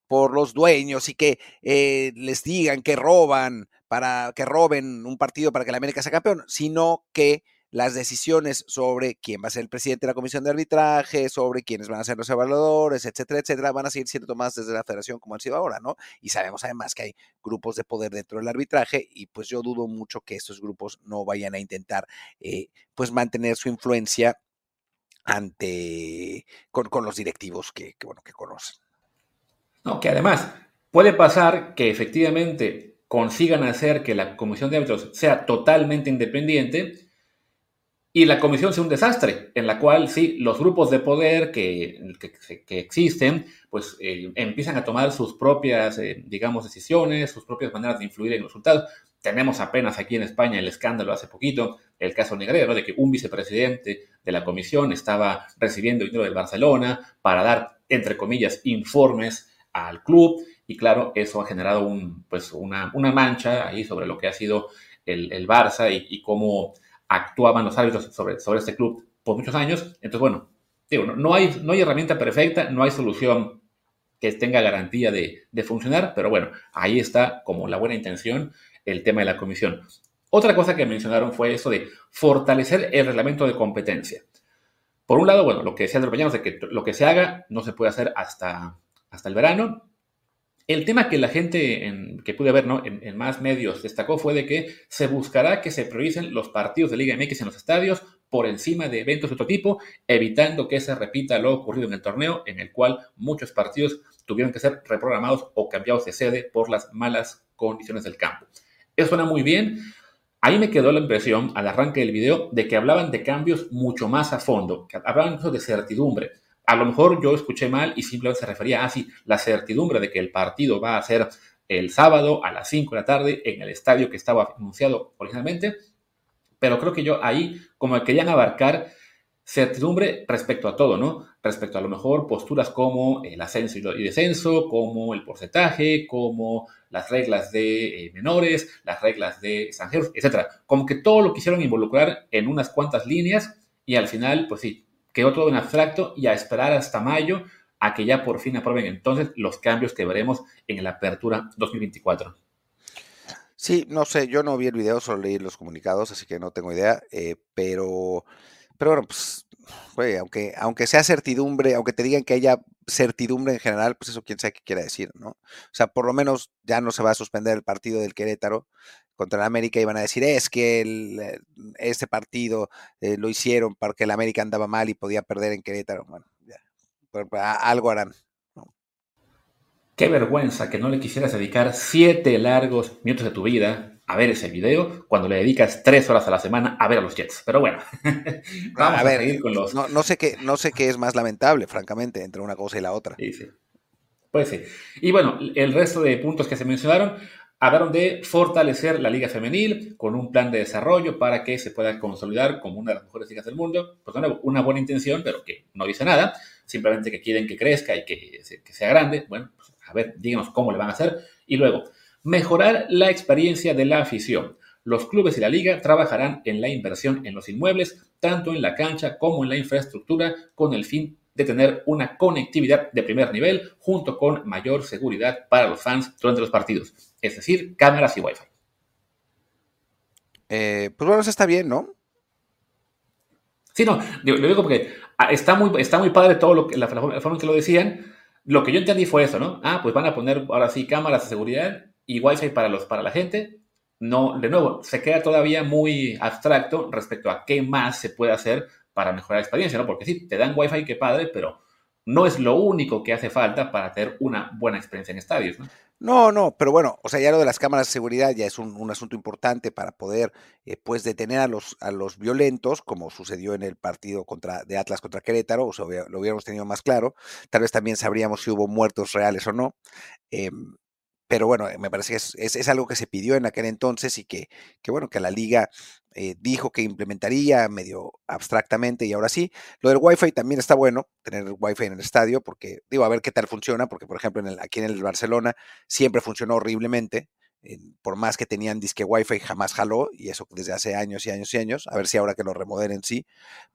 por los dueños y que eh, les digan que roban para que roben un partido para que la América sea campeón, sino que las decisiones sobre quién va a ser el presidente de la comisión de arbitraje, sobre quiénes van a ser los evaluadores, etcétera, etcétera, van a seguir siendo tomadas desde la federación como han sido ahora, ¿no? Y sabemos además que hay grupos de poder dentro del arbitraje y pues yo dudo mucho que estos grupos no vayan a intentar eh, pues mantener su influencia ante con, los directivos que, bueno que conocen. No, que además puede pasar que efectivamente consigan hacer que la comisión de árbitros sea totalmente independiente, y la comisión sea un desastre, en la cual sí, los grupos de poder que, que, existen, pues eh, empiezan a tomar sus propias, eh, digamos, decisiones, sus propias maneras de influir en los resultados. Tenemos apenas aquí en España el escándalo hace poquito, el caso Negredo, de que un vicepresidente de la comisión estaba recibiendo dinero del Barcelona para dar, entre comillas, informes al club. Y claro, eso ha generado un, pues una, una mancha ahí sobre lo que ha sido el, el Barça y, y cómo actuaban los árbitros sobre, sobre este club por muchos años. Entonces, bueno, digo, no, hay, no hay herramienta perfecta, no hay solución que tenga garantía de, de, funcionar, pero bueno, ahí está como la buena intención el tema de la comisión. Otra cosa que mencionaron fue eso de fortalecer el reglamento de competencia. Por un lado, bueno, lo que los compañeros de que lo que se haga no se puede hacer hasta, hasta el verano, el tema que la gente que pude ver ¿no? en, más medios destacó fue de que se buscará que se prioricen los partidos de Liga MX en los estadios por encima de eventos de otro tipo, evitando que se repita lo ocurrido en el torneo, en el cual muchos partidos tuvieron que ser reprogramados o cambiados de sede por las malas condiciones del campo. Eso suena muy bien. Ahí me quedó la impresión al arranque del video de que hablaban de cambios mucho más a fondo, que hablaban incluso de certidumbre a lo mejor yo escuché mal y simplemente se refería a sí, la certidumbre de que el partido va a ser el sábado a las 5 de la tarde en el estadio que estaba anunciado originalmente, pero creo que yo ahí como querían abarcar certidumbre respecto a todo, ¿no? Respecto a lo mejor posturas como el ascenso y descenso, como el porcentaje, como las reglas de eh, menores, las reglas de extranjeros, etcétera. Como que todo lo quisieron involucrar en unas cuantas líneas y al final, pues sí, quedó todo en abstracto y a esperar hasta mayo a que ya por fin aprueben entonces los cambios que veremos en la apertura 2024. Sí, no sé, yo no vi el video, solo leí los comunicados, así que no tengo idea, eh, pero Pero bueno, pues, aunque, aunque sea certidumbre, aunque te digan que haya certidumbre en general, pues eso quién sabe qué quiere decir, ¿no? O sea, por lo menos ya no se va a suspender el partido del Querétaro contra el América y van a decir, es que el, eh, este partido eh, lo hicieron porque el América andaba mal y podía perder en Querétaro. Bueno, ya, algo harán. Qué vergüenza que no le quisieras dedicar siete largos minutos de tu vida a ver ese video cuando le dedicas tres horas a la semana a ver a los Jets. Pero bueno, vamos a, ver, seguir con los. No, sé qué, no sé qué es más lamentable, francamente, entre una cosa y la otra. Sí, sí. Pues sí. Y bueno, el resto de puntos que se mencionaron hablaron de fortalecer la liga femenil con un plan de desarrollo para que se pueda consolidar como una de las mejores ligas del mundo. Pues una, una buena intención, pero que no dice nada. Simplemente que quieren que crezca y que, que sea grande. Bueno, pues a ver, díganos cómo le van a hacer. Y luego, mejorar la experiencia de la afición. Los clubes y la liga trabajarán en la inversión en los inmuebles, tanto en la cancha como en la infraestructura, con el fin de tener una conectividad de primer nivel junto con mayor seguridad para los fans durante los partidos, es decir, cámaras y wifi. Eh, pues bueno, eso está bien, ¿no? Sí, no, lo digo porque ah, está muy, está muy padre todo lo que, la, la forma en que lo decían, lo que yo entendí fue eso, ¿no? Ah, pues van a poner ahora sí cámaras de seguridad y Wi-Fi para, los, para la gente. No, de nuevo, se queda todavía muy abstracto respecto a qué más se puede hacer para mejorar la experiencia, ¿no? Porque sí, te dan Wi-Fi, qué padre, pero no es lo único que hace falta para tener una buena experiencia en estadios, ¿no? No, no, pero bueno, o sea, ya lo de las cámaras de seguridad ya es un, asunto importante para poder, eh, pues, detener a los, a los violentos, como sucedió en el partido contra, de Atlas contra Querétaro, o sea, lo hubiéramos tenido más claro. Tal vez también sabríamos si hubo muertos reales o no. Em, pero bueno, me parece que es, es, algo que se pidió en aquel entonces y que, que bueno, que la liga eh, dijo que implementaría medio abstractamente y ahora sí. Lo del Wi-Fi también está bueno, tener Wi-Fi en el estadio, porque digo, a ver qué tal funciona, porque por ejemplo en el, aquí en el Barcelona siempre funcionó horriblemente. por más que tenían disque Wi-Fi, jamás jaló, y eso desde hace años y años y años. A ver si ahora que lo remodelen sí.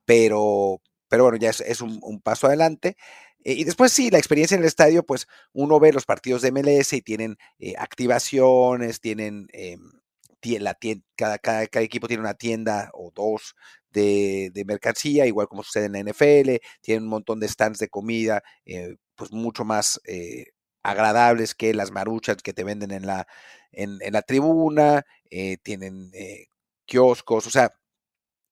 Pero, pero bueno, ya es, un, un, paso adelante. Eh, y después sí, la experiencia en el estadio, pues uno ve los partidos de MLS y tienen eh, activaciones, tienen em, la tienda, cada, cada, equipo tiene una tienda o dos de, mercancía, igual como sucede en la NFL, tienen un montón de stands de comida, eh, pues mucho más agradables que las maruchas que te venden en la, en, la tribuna, tienen kioscos, o sea,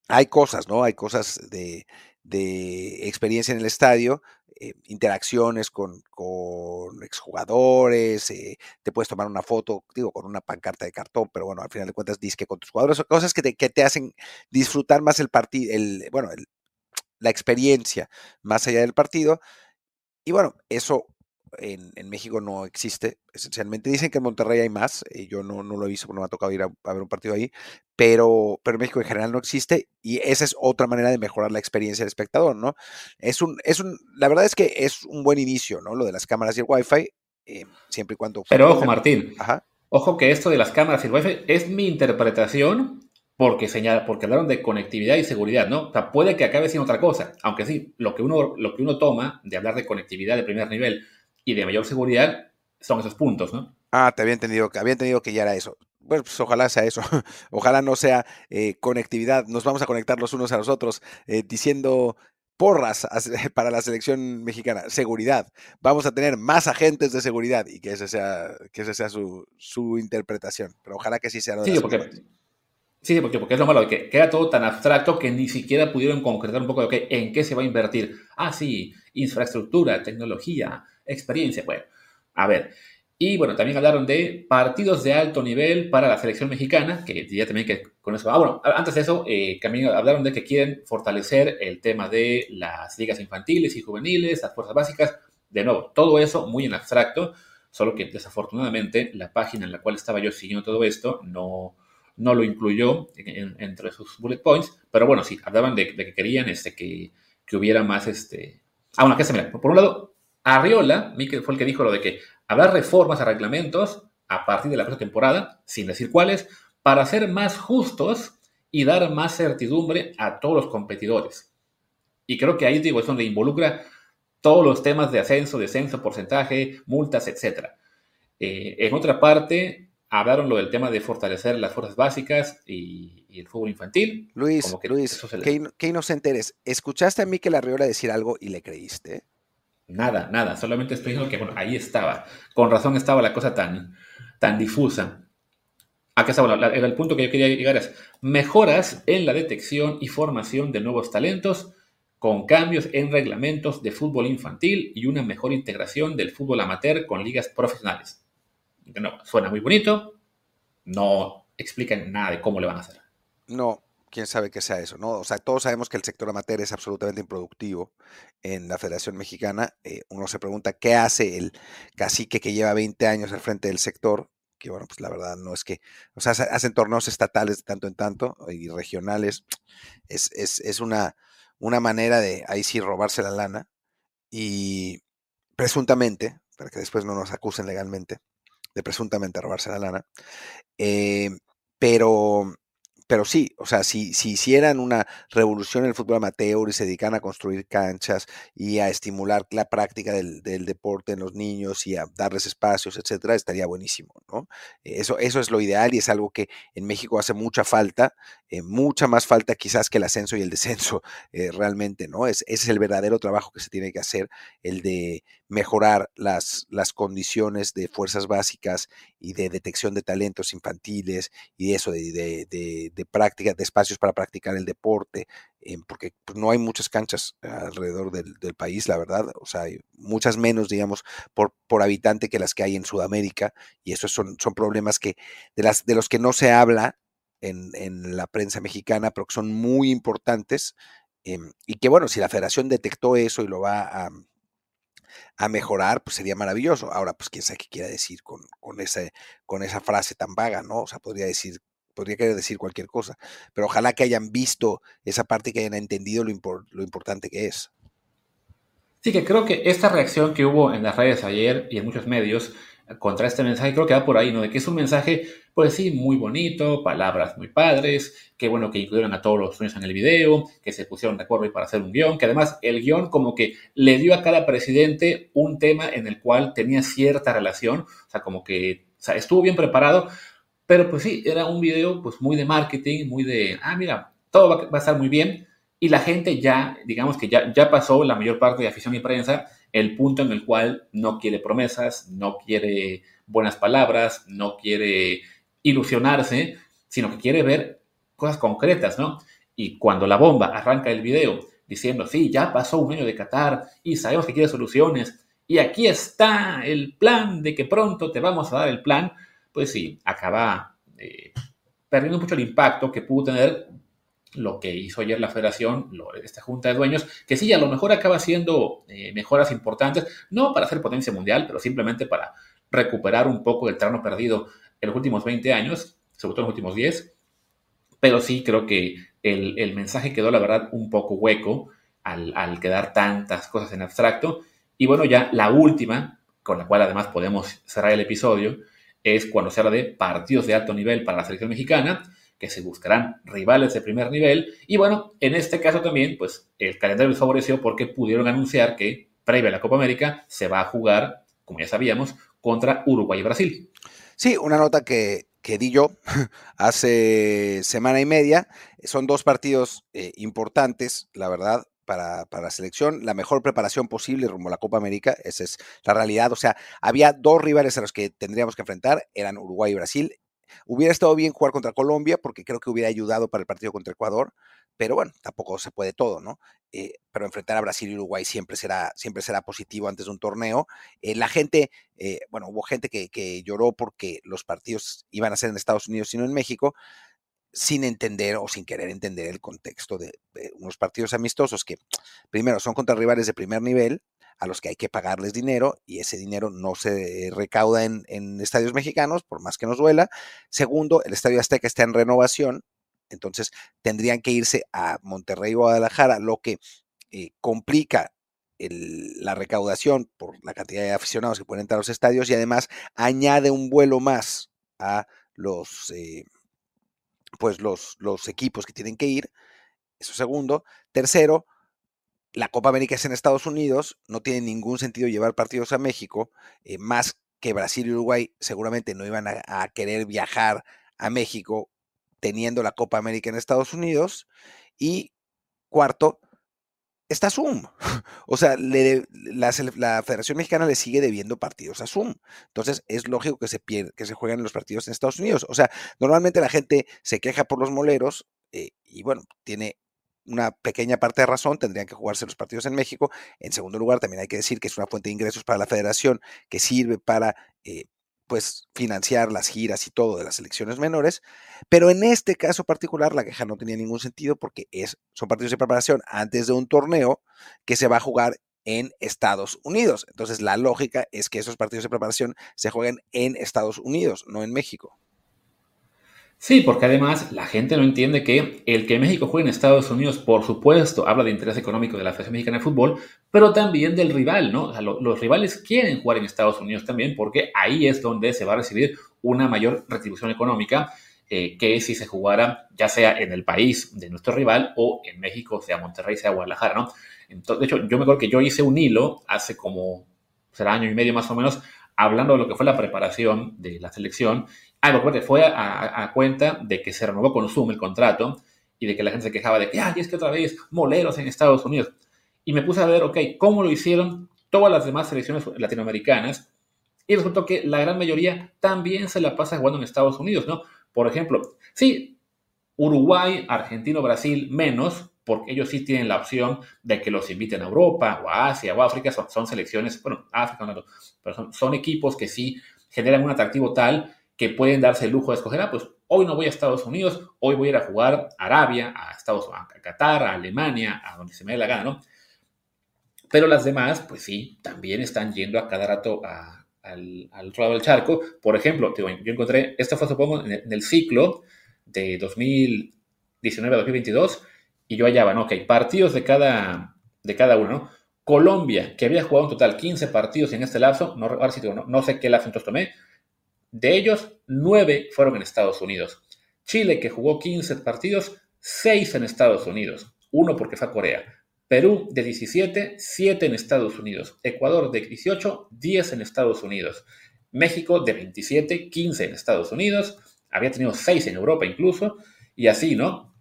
hay cosas, ¿no? Hay cosas de, de experiencia en el estadio, eh, interacciones con, con exjugadores, eh, te puedes tomar una foto, digo, con una pancarta de cartón, pero bueno, al final de cuentas disque con tus jugadores, cosas que te, que te hacen disfrutar más el partido, el, bueno, la experiencia más allá del partido. Y bueno, eso en, México no existe, esencialmente. Dicen que en Monterrey hay más, eh, yo no, no, lo he visto, no me ha tocado ir a, ver un partido ahí, pero, pero en México en general no existe y esa es otra manera de mejorar la experiencia del espectador, ¿no? Es un, es un, la verdad es que es un buen inicio, ¿no? Lo de las cámaras y el Wi-Fi, eh, siempre y cuando... Pero ojo, Martín, ojo que esto de las cámaras y el Wi-Fi es mi interpretación porque señala, porque hablaron de conectividad y seguridad, ¿no? O sea, puede que acabe siendo otra cosa, aunque sí, lo que uno, lo que uno toma de hablar de conectividad de primer nivel y de mayor seguridad son esos puntos, ¿no? Ah, te había entendido, había entendido que ya era eso. Bueno, pues ojalá sea eso. ojalá no sea eh, conectividad. Nos vamos a conectar los unos a los otros eh, diciendo porras para la selección mexicana. Seguridad. Vamos a tener más agentes de seguridad y que ese sea, que ese sea su, su interpretación. Pero ojalá que sí sea lo de sí, porque, Sí, porque, porque es lo malo, que queda todo tan abstracto que ni siquiera pudieron concretar un poco de en qué se va a invertir. Ah, sí, infraestructura, tecnología, experiencia. Bueno, a ver. Y bueno, también hablaron de partidos de alto nivel para la selección mexicana, que ya también que con eso. Ah, bueno, antes de eso, eh, también hablaron de que quieren fortalecer el tema de las ligas infantiles y juveniles, las fuerzas básicas. De nuevo, todo eso muy en abstracto, solo que desafortunadamente la página en la cual estaba yo siguiendo todo esto no, no lo incluyó entre sus bullet points, pero bueno, sí, hablaban de, que querían este, que, que, hubiera más. Este... Ah, bueno, acá se mira. Por un lado, Arriola, Mikel fue el que dijo lo de que habrá reformas a reglamentos a partir de la próxima temporada, sin decir cuáles, para ser más justos y dar más certidumbre a todos los competidores. Y creo que ahí digo, es donde involucra todos los temas de ascenso, descenso, porcentaje, multas, etc. Eh, en otra parte, hablaron lo del tema de fortalecer las fuerzas básicas y, el fútbol infantil. Luis, Luis, qué, inocente eres. ¿Escuchaste a Mikel Arriola decir algo y le creíste? Nada, nada. Solamente estoy diciendo que, bueno, ahí estaba. Con razón estaba la cosa tan, tan difusa. Aquí estaba, el punto que yo quería llegar es mejoras en la detección y formación de nuevos talentos con cambios en reglamentos de fútbol infantil y una mejor integración del fútbol amateur con ligas profesionales. Suena muy bonito, no explican nada de cómo le van a hacer. No, quién sabe qué sea eso, ¿no? O sea, todos sabemos que el sector amateur es absolutamente improductivo en la Federación Mexicana. Eh, uno se pregunta qué hace el cacique que lleva 20 años al frente del sector, que bueno, pues la verdad no es que, o sea, hacen torneos estatales de tanto en tanto y regionales. Es, es, es una, una manera de ahí sí robarse la lana y presuntamente, para que después no nos acusen legalmente, de presuntamente robarse la lana. Eh, pero pero sí, o sea, si, si hicieran una revolución en el fútbol amateur y se dedican a construir canchas y a estimular la práctica del, deporte en los niños y a darles espacios, etcétera, estaría buenísimo, ¿no? Eso, eso es lo ideal y es algo que en México hace mucha falta, eh, mucha más falta quizás que el ascenso y el descenso, eh, realmente, ¿no? Es, ese es el verdadero trabajo que se tiene que hacer, el de mejorar las, las condiciones de fuerzas básicas y de detección de talentos infantiles y eso, de, de, práctica, de espacios para practicar el deporte, eh, porque pues, no hay muchas canchas alrededor del, país, la verdad, o sea, hay muchas menos, digamos, por, por habitante que las que hay en Sudamérica, y esos son, son problemas que, de, las, de los que no se habla en, en la prensa mexicana, pero que son muy importantes, em, y que bueno, si la federación detectó eso y lo va a a mejorar, pues sería maravilloso. Ahora, pues quién sabe qué quiera decir con, con, con esa frase tan vaga, ¿no? O sea, podría decir, podría querer decir cualquier cosa, pero ojalá que hayan visto esa parte, que hayan entendido lo, lo importante que es. Sí, que creo que esta reacción que hubo en las redes ayer y en muchos medios contra este mensaje, creo que va por ahí, ¿no? De que es un mensaje, pues sí, muy bonito, palabras muy padres, que bueno que incluyeron a todos los sueños en el video, que se pusieron de acuerdo para hacer un guion, que además el guion como que le dio a cada presidente un tema en el cual tenía cierta relación, o sea, como que o sea, estuvo bien preparado, pero pues sí, era un video pues muy de marketing, muy de, ah, mira, todo va, a estar muy bien, y la gente ya, digamos que ya, ya pasó la mayor parte de afición y prensa, el punto en el cual no quiere promesas, no quiere buenas palabras, no quiere ilusionarse, sino que quiere ver cosas concretas, ¿no? Y cuando la bomba arranca el video diciendo, sí, ya pasó un año de Qatar y sabemos que quiere soluciones y aquí está el plan de que pronto te vamos a dar el plan, pues sí, acaba eh, perdiendo mucho el impacto que pudo tener lo que hizo ayer la federación, esta junta de dueños, que sí, a lo mejor acaba siendo eh, mejoras importantes, no para hacer potencia mundial, pero simplemente para recuperar un poco el terreno perdido en los últimos 20 años, sobre todo en los últimos 10. Pero sí creo que el, mensaje quedó, la verdad, un poco hueco al, al quedar tantas cosas en abstracto. Y bueno, ya la última, con la cual además podemos cerrar el episodio, es cuando se habla de partidos de alto nivel para la selección mexicana que se buscarán rivales de primer nivel. Y bueno, en este caso también, pues el calendario les favoreció porque pudieron anunciar que, previa a la Copa América, se va a jugar, como ya sabíamos, contra Uruguay y Brasil. Sí, una nota que, que di yo hace semana y media. Son dos partidos eh, importantes, la verdad, para, la selección, la mejor preparación posible rumbo a la Copa América, esa es la realidad. O sea, había dos rivales a los que tendríamos que enfrentar, eran Uruguay y Brasil, Hubiera estado bien jugar contra Colombia porque creo que hubiera ayudado para el partido contra Ecuador, pero bueno, tampoco se puede todo, ¿no? Eh, pero enfrentar a Brasil y Uruguay siempre será, siempre será positivo antes de un torneo. Eh, la gente, eh, bueno, hubo gente que, que, lloró porque los partidos iban a ser en Estados Unidos y no en México, sin entender o sin querer entender el contexto de, unos partidos amistosos que, primero, son contra rivales de primer nivel, a los que hay que pagarles dinero y ese dinero no se recauda en, estadios mexicanos, por más que nos duela. Segundo, el Estadio Azteca está en renovación, entonces tendrían que irse a Monterrey o Guadalajara, lo que eh, complica la recaudación por la cantidad de aficionados que pueden entrar a los estadios y además añade un vuelo más a los, eh, pues los, los equipos que tienen que ir. Eso segundo. Tercero, la Copa América es en Estados Unidos, no tiene ningún sentido llevar partidos a México, eh, más que Brasil y Uruguay seguramente no iban a, querer viajar a México teniendo la Copa América en Estados Unidos. Y cuarto, está Zoom. O sea, la, Federación Mexicana le sigue debiendo partidos a Zoom. Entonces, es lógico que se, que se jueguen los partidos en Estados Unidos. O sea, normalmente la gente se queja por los moleros eh, y bueno, tiene una pequeña parte de razón, tendrían que jugarse los partidos en México. En segundo lugar, también hay que decir que es una fuente de ingresos para la federación que sirve para eh, pues financiar las giras y todo de las selecciones menores, pero en este caso particular la queja no tenía ningún sentido porque es, son partidos de preparación antes de un torneo que se va a jugar en Estados Unidos. Entonces la lógica es que esos partidos de preparación se jueguen en Estados Unidos, no en México. Sí, porque además la gente no entiende que el que México juegue en Estados Unidos, por supuesto, habla de interés económico de la Federación Mexicana de Fútbol, pero también del rival, ¿no? O sea, los rivales quieren jugar en Estados Unidos también porque ahí es donde se va a recibir una mayor retribución económica eh, que si se jugara ya sea en el país de nuestro rival o en México, sea Monterrey, sea Guadalajara, ¿no? Entonces, de hecho, yo me acuerdo que yo hice un hilo hace como, será año y medio más o menos, hablando de lo que fue la preparación de la selección Ah, porque fue a, cuenta de que se renovó con Zoom el contrato y de que la gente se quejaba de que, ay, es que otra vez moleros en Estados Unidos. Y me puse a ver, ok, cómo lo hicieron todas las demás selecciones latinoamericanas. Y resultó que la gran mayoría también se la pasa jugando en Estados Unidos, ¿no? Por ejemplo, sí, Uruguay, Argentina, Brasil, menos, porque ellos sí tienen la opción de que los inviten a Europa o a Asia o a África, son, selecciones, bueno, África no, pero son, son, equipos que sí generan un atractivo tal que pueden darse el lujo de escoger, ah, pues hoy no voy a Estados Unidos, hoy voy a ir a jugar a Arabia, a Estados a Qatar, a Alemania, a donde se me dé la gana, ¿no? Pero las demás, pues sí, también están yendo a cada rato al, otro lado del charco. Por ejemplo, yo encontré, esto fue supongo en el, ciclo de 2019 a 2022, y yo hallaba, ¿no? Ok, partidos de cada, de cada uno, ¿no? Colombia, que había jugado en total 15 partidos en este lapso, no, ahora sí, no, no sé qué lapso entonces tomé, de ellos, 9 fueron en Estados Unidos. Chile, que jugó 15 partidos, 6 en Estados Unidos. Uno porque fue a Corea. Perú de 17, 7 en Estados Unidos. Ecuador de 18, 10 en Estados Unidos. México de 27, 15 en Estados Unidos. Había tenido 6 en Europa incluso. Y así, ¿no?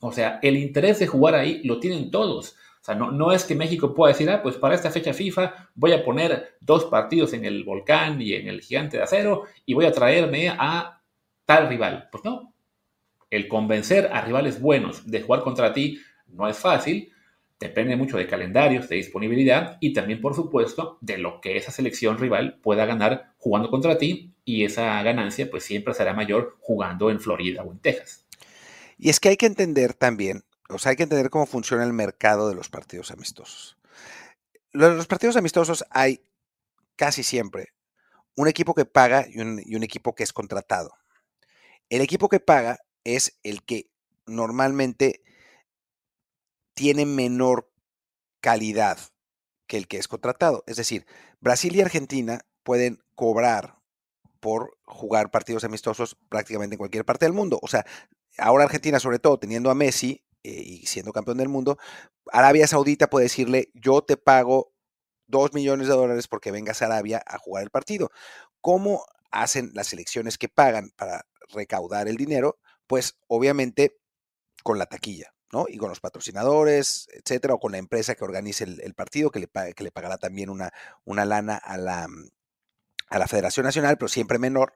O sea, el interés de jugar ahí lo tienen todos. O sea, no, no es que México pueda decir, ah, pues para esta fecha FIFA voy a poner dos partidos en el Volcán y en el Gigante de Acero y voy a traerme a tal rival. Pues no. El convencer a rivales buenos de jugar contra ti no es fácil. Depende mucho de calendarios, de disponibilidad y también, por supuesto, de lo que esa selección rival pueda ganar jugando contra ti y esa ganancia pues siempre será mayor jugando en Florida o en Texas. Y es que hay que entender también o sea, hay que entender cómo funciona el mercado de los partidos amistosos. Los partidos amistosos hay casi siempre un equipo que paga y un, equipo que es contratado. El equipo que paga es el que normalmente tiene menor calidad que el que es contratado. Es decir, Brasil y Argentina pueden cobrar por jugar partidos amistosos prácticamente en cualquier parte del mundo. O sea, ahora Argentina, sobre todo teniendo a Messi, eh, y siendo campeón del mundo, Arabia Saudita puede decirle, yo te pago dos millones de dólares porque vengas a Arabia a jugar el partido. ¿Cómo hacen las elecciones que pagan para recaudar el dinero? Pues obviamente con la taquilla, ¿no? Y con los patrocinadores, etcétera, o con la empresa que organice el, partido, que le, que le pagará también una, una lana a la, a la Federación Nacional, pero siempre menor.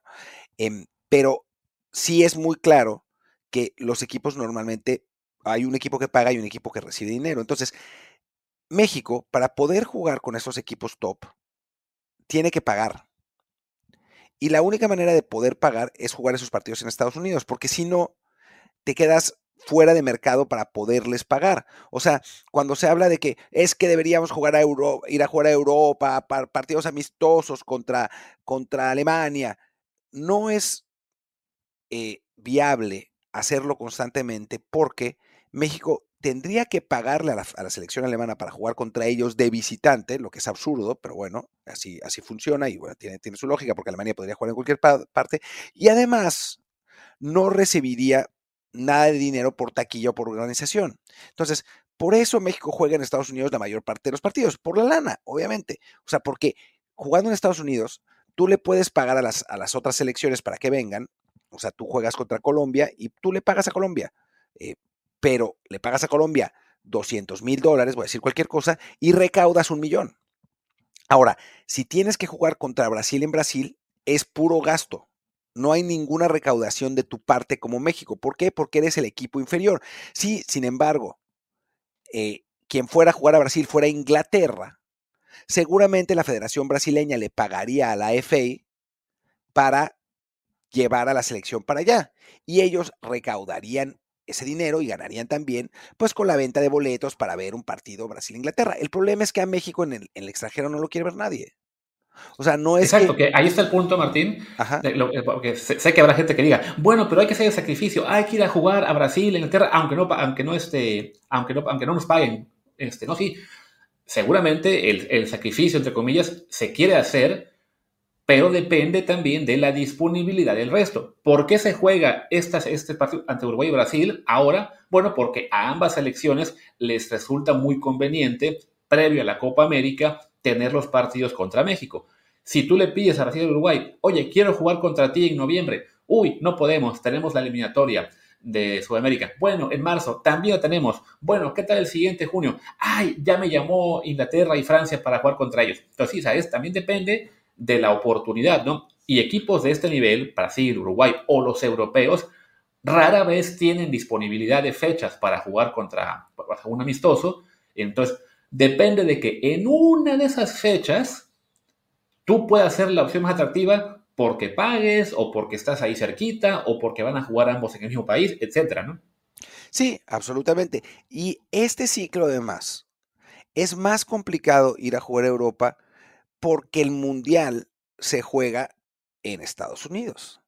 Em, pero sí es muy claro que los equipos normalmente hay un equipo que paga y un equipo que recibe dinero. Entonces, México, para poder jugar con esos equipos top, tiene que pagar. Y la única manera de poder pagar es jugar esos partidos en Estados Unidos, porque si no, te quedas fuera de mercado para poderles pagar. O sea, cuando se habla de que es que deberíamos jugar a Europa, ir a jugar a Europa, partidos amistosos contra, contra Alemania, no es eh, viable hacerlo constantemente porque México tendría que pagarle a la, selección alemana para jugar contra ellos de visitante, lo que es absurdo, pero bueno, así, así funciona y bueno, tiene, su lógica porque Alemania podría jugar en cualquier parte. Y además, no recibiría nada de dinero por taquilla o por organización. Entonces, por eso México juega en Estados Unidos la mayor parte de los partidos, por la lana, obviamente. O sea, porque jugando en Estados Unidos, tú le puedes pagar a las, a las otras selecciones para que vengan, o sea, tú juegas contra Colombia y tú le pagas a Colombia, eh, pero le pagas a Colombia 200 mil dólares, voy a decir cualquier cosa, y recaudas un millón. Ahora, si tienes que jugar contra Brasil en Brasil, es puro gasto. No hay ninguna recaudación de tu parte como México. ¿Por qué? Porque eres el equipo inferior. Sí, sin embargo, eh, quien fuera a jugar a Brasil fuera Inglaterra, seguramente la Federación Brasileña le pagaría a la FA para llevar a la selección para allá. Y ellos recaudarían ese dinero y ganarían también, pues con la venta de boletos para ver un partido Brasil-Inglaterra. El problema es que a México en el, extranjero no lo quiere ver nadie. O sea, no es. Exacto, que, ahí está el punto, Martín. porque sé, que habrá gente que diga, bueno, pero hay que hacer el sacrificio, hay que ir a jugar a Brasil, Inglaterra, aunque no, aunque no, este, aunque no, aunque no nos paguen. Este, no, sí. Seguramente el, el sacrificio, entre comillas, se quiere hacer pero depende también de la disponibilidad del resto. ¿Por qué se juega este partido ante Uruguay y Brasil ahora? Bueno, porque a ambas selecciones les resulta muy conveniente, previo a la Copa América, tener los partidos contra México. Si tú le pides a Brasil y Uruguay, oye, quiero jugar contra ti en noviembre, uy, no podemos, tenemos la eliminatoria de Sudamérica. Bueno, en marzo también tenemos. Bueno, ¿qué tal el siguiente junio? Ay, ya me llamó Inglaterra y Francia para jugar contra ellos. Entonces, ¿sabes? También depende de la oportunidad, ¿no? Y equipos de este nivel, Brasil, Uruguay o los europeos, rara vez tienen disponibilidad de fechas para jugar contra, un amistoso. Entonces, depende de que en una de esas fechas tú puedas ser la opción más atractiva porque pagues o porque estás ahí cerquita o porque van a jugar ambos en el mismo país, etcétera, ¿no? Sí, absolutamente. Y este ciclo además es más complicado ir a jugar a Europa porque el mundial se juega en Estados Unidos.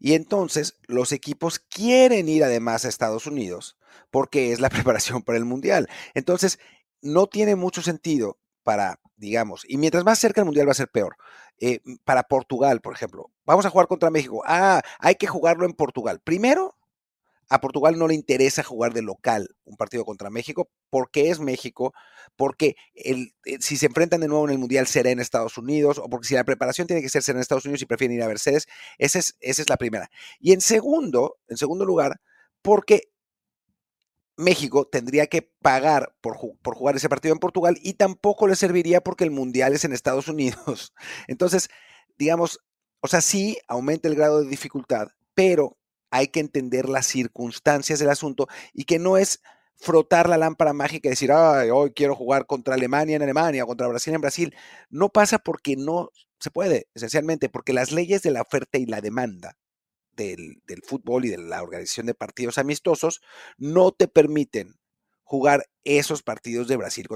Y entonces los equipos quieren ir además a Estados Unidos porque es la preparación para el mundial. Entonces, no tiene mucho sentido para, digamos, y mientras más cerca el mundial va a ser peor. Eh, para Portugal, por ejemplo, vamos a jugar contra México. Ah, hay que jugarlo en Portugal. Primero, a Portugal no le interesa jugar de local un partido contra México porque es México, porque el, eh, si se enfrentan de nuevo en el Mundial será en Estados Unidos o porque si la preparación tiene que ser en Estados Unidos y prefieren ir a ver sedes, esa es, esa es la primera. Y en segundo, en segundo lugar, porque México tendría que pagar por, por, jugar ese partido en Portugal y tampoco le serviría porque el Mundial es en Estados Unidos. Entonces, digamos, o sea, sí aumenta el grado de dificultad, pero hay que entender las circunstancias del asunto y que no es frotar la lámpara mágica y decir, ay, hoy quiero jugar contra Alemania en Alemania, contra Brasil en Brasil. No pasa porque no se puede, esencialmente, porque las leyes de la oferta y la demanda del, fútbol y de la organización de partidos amistosos no te permiten jugar esos partidos de Brasil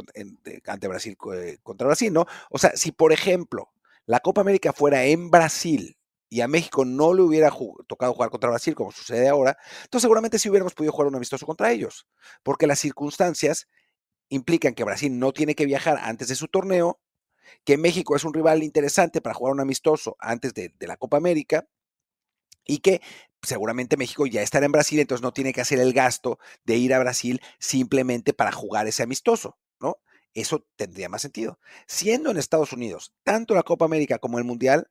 ante Brasil eh, contra Brasil, ¿no? O sea, si por ejemplo la Copa América fuera en Brasil y a México no le hubiera tocado jugar contra Brasil, como sucede ahora, entonces seguramente sí hubiéramos podido jugar un amistoso contra ellos, porque las circunstancias implican que Brasil no tiene que viajar antes de su torneo, que México es un rival interesante para jugar un amistoso antes de, de la Copa América, y que seguramente México ya estará en Brasil, entonces no tiene que hacer el gasto de ir a Brasil simplemente para jugar ese amistoso, ¿no? Eso tendría más sentido. Siendo en Estados Unidos, tanto la Copa América como el Mundial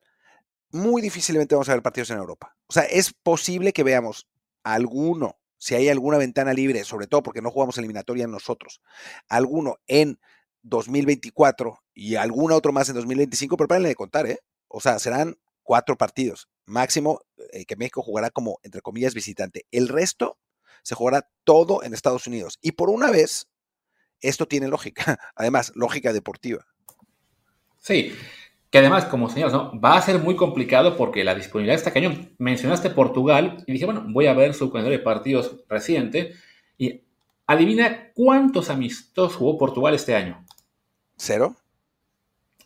muy difícilmente vamos a ver partidos en Europa. O sea, es posible que veamos alguno, si hay alguna ventana libre, sobre todo porque no jugamos eliminatoria nosotros, alguno en 2024 y algún otro más en 2025, pero párenle de contar, ¿eh? O sea, serán cuatro partidos. Máximo eh, que México jugará como, entre comillas, visitante. El resto se jugará todo en Estados Unidos. Y por una vez, esto tiene lógica. Además, lógica deportiva. Sí, que además, como señalas, ¿no? va a ser muy complicado porque la disponibilidad está cañón. Mencionaste Portugal y dije, bueno, voy a ver su calendario de partidos reciente y adivina cuántos amistosos jugó Portugal este año. ¿Cero?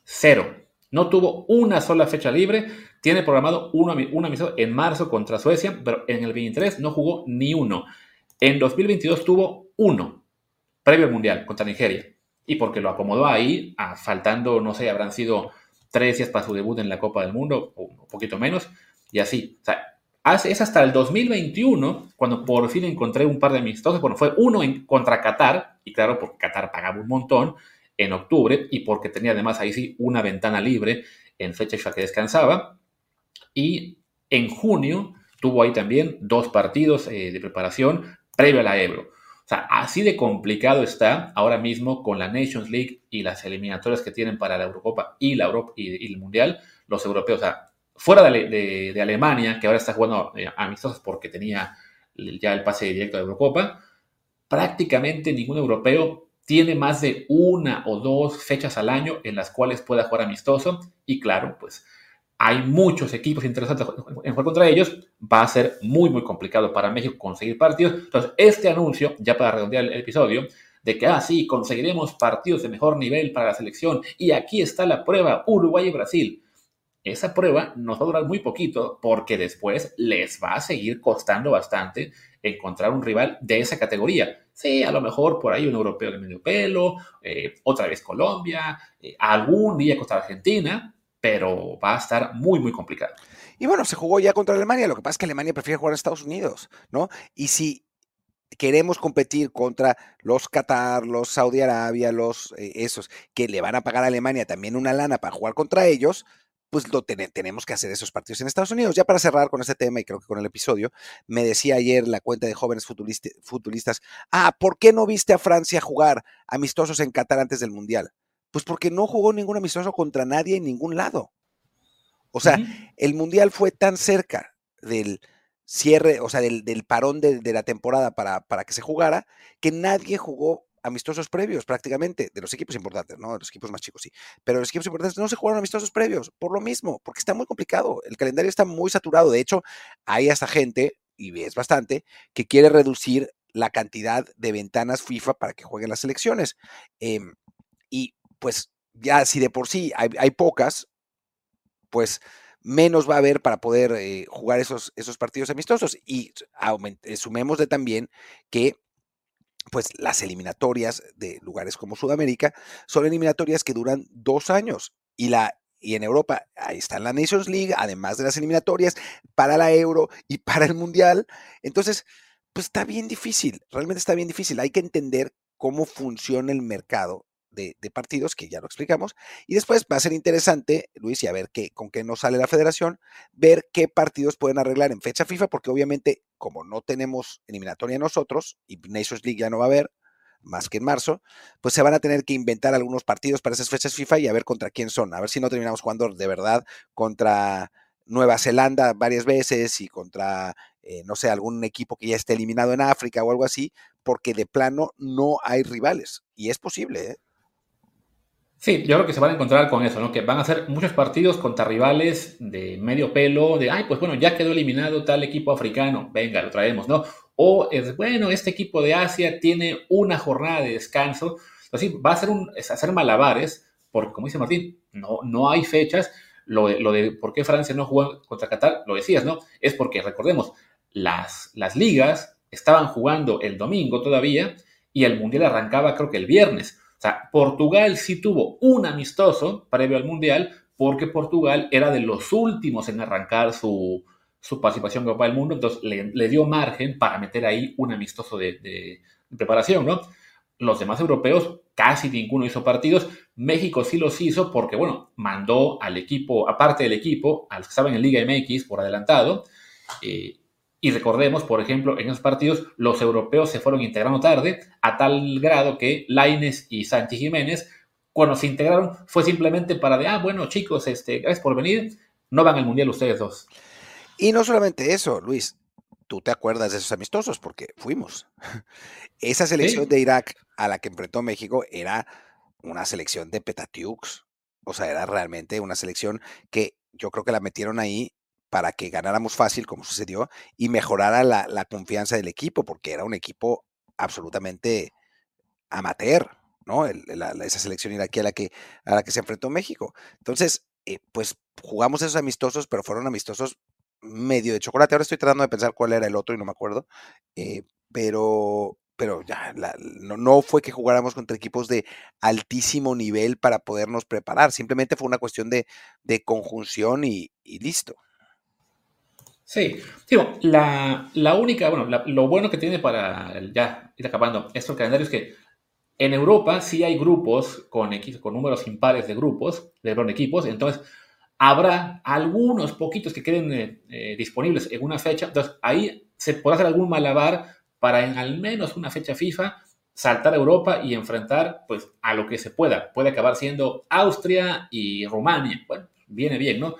Cero. No tuvo una sola fecha libre. Tiene programado uno, un amistoso en marzo contra Suecia, pero en el 23 no jugó ni uno. En 2022 tuvo uno, previo al Mundial, contra Nigeria. Y porque lo acomodó ahí, a, faltando, no sé, habrán sido tres días para su debut en la Copa del Mundo, o un poquito menos, y así. O sea, es hasta el 2021 cuando por fin encontré un par de amistosos. Bueno, fue uno en, contra Qatar, y claro, porque Qatar pagaba un montón en octubre, y porque tenía además ahí sí una ventana libre en fecha ya que descansaba. Y en junio tuvo ahí también dos partidos eh, de preparación previo a la Ebro. O sea, así de complicado está ahora mismo con la Nations League y las eliminatorias que tienen para la Eurocopa y la Europa y, el Mundial, los europeos. O sea, fuera de, Alemania, que ahora está jugando eh, amistosos porque tenía ya el pase directo de Eurocopa, prácticamente ningún europeo tiene más de una o dos fechas al año en las cuales pueda jugar amistoso. Y claro, pues hay muchos equipos interesantes en jugar contra ellos. Va a ser muy, muy complicado para México conseguir partidos. Entonces, este anuncio, ya para redondear el episodio, de que, ah, sí, conseguiremos partidos de mejor nivel para la selección. Y aquí está la prueba, Uruguay y Brasil. Esa prueba nos va a durar muy poquito porque después les va a seguir costando bastante encontrar un rival de esa categoría. Sí, a lo mejor por ahí un europeo de medio pelo, eh, otra vez Colombia, eh, algún día contra Argentina, pero va a estar muy, muy complicado. Y bueno, se jugó ya contra Alemania, lo que pasa es que Alemania prefiere jugar en Estados Unidos, ¿no? Y si queremos competir contra los Qatar, los Saudi Arabia, los eh, esos, que le van a pagar a Alemania también una lana para jugar contra ellos, pues lo tenemos que hacer esos partidos en Estados Unidos. Ya para cerrar con este tema y creo que con el episodio, me decía ayer la cuenta de jóvenes futbolistas, ah, ¿por qué no viste a Francia jugar amistosos en Qatar antes del Mundial? Pues porque no jugó ningún amistoso contra nadie en ningún lado. O sea, el Mundial fue tan cerca del cierre, o sea, del, parón de, la temporada para, para que se jugara, que nadie jugó amistosos previos prácticamente, de los equipos importantes, ¿no? De los equipos más chicos sí, pero los equipos importantes no se jugaron amistosos previos, por lo mismo, porque está muy complicado, el calendario está muy saturado, de hecho, hay hasta gente, y es bastante, que quiere reducir la cantidad de ventanas FIFA para que jueguen las selecciones. Em, pues ya si de por sí hay, pocas, pues menos va a haber para poder eh, jugar esos, esos partidos amistosos. Y sumemos de también que pues las eliminatorias de lugares como Sudamérica son eliminatorias que duran dos años y la y en Europa ahí está la Nations League, además de las eliminatorias para la Euro y para el Mundial. Entonces, pues está bien difícil, realmente está bien difícil. Hay que entender cómo funciona el mercado de, partidos, que ya lo explicamos. Y después va a ser interesante, Luis, y a ver qué, con qué nos sale la federación, ver qué partidos pueden arreglar en fecha FIFA, porque obviamente, como no tenemos eliminatoria nosotros, y Nations League ya no va a haber, más que en marzo, pues se van a tener que inventar algunos partidos para esas fechas FIFA y a ver contra quién son. A ver si no terminamos jugando de verdad contra Nueva Zelanda varias veces y contra, eh, no sé, algún equipo que ya esté eliminado en África o algo así, porque de plano no hay rivales. Y es posible, ¿eh? Sí, yo creo que se van a encontrar con eso, ¿no? Que van a ser muchos partidos contra rivales de medio pelo, de, ay, pues bueno, ya quedó eliminado tal equipo africano, venga, lo traemos, ¿no? O es, bueno, este equipo de Asia tiene una jornada de descanso, así va a ser un, hacer malabares, porque como dice Martín, no, no hay fechas, lo de por qué Francia no jugó contra Qatar, lo decías, ¿no? Es porque, recordemos, las, las ligas estaban jugando el domingo todavía y el Mundial arrancaba creo que el viernes. O sea, Portugal sí tuvo un amistoso previo al Mundial porque Portugal era de los últimos en arrancar su, participación en Copa del Mundo, entonces le, dio margen para meter ahí un amistoso de, preparación, ¿no? Los demás europeos casi ninguno hizo partidos. México sí los hizo porque, bueno, mandó al equipo, aparte del equipo, a los que estaban en Liga MX por adelantado. Eh, y recordemos, por ejemplo, en esos partidos los europeos se fueron integrando tarde, a tal grado que Laines y Sánchez Jiménez, cuando se integraron, fue simplemente para de, ah, bueno, chicos, este, gracias por venir, no van al Mundial ustedes dos. Y no solamente eso, Luis, tú te acuerdas de esos amistosos porque fuimos. Esa selección de Irak a la que enfrentó México era una selección de Petatiux. O sea, era realmente una selección que yo creo que la metieron ahí para que ganáramos fácil, como sucedió, y mejorara la, confianza del equipo, porque era un equipo absolutamente amateur, ¿no? esa selección iraquí a la, que, a la que se enfrentó México. Entonces, eh, pues jugamos esos amistosos, pero fueron amistosos medio de chocolate. Ahora estoy tratando de pensar cuál era el otro y no me acuerdo. Eh, pero, pero ya no, fue que jugáramos contra equipos de altísimo nivel para podernos preparar. Simplemente fue una cuestión de, conjunción y listo. Sí, digo, la, única, bueno, lo bueno que tiene para ya ir acabando estos calendarios es que en Europa sí hay grupos con, con números impares de grupos, de equipos, entonces habrá algunos poquitos que queden eh, eh, disponibles en una fecha. Entonces, ahí se podrá hacer algún malabar para en al menos una fecha FIFA saltar a Europa y enfrentar pues a lo que se pueda. Puede acabar siendo Austria y Rumania. Bueno, viene bien, ¿no?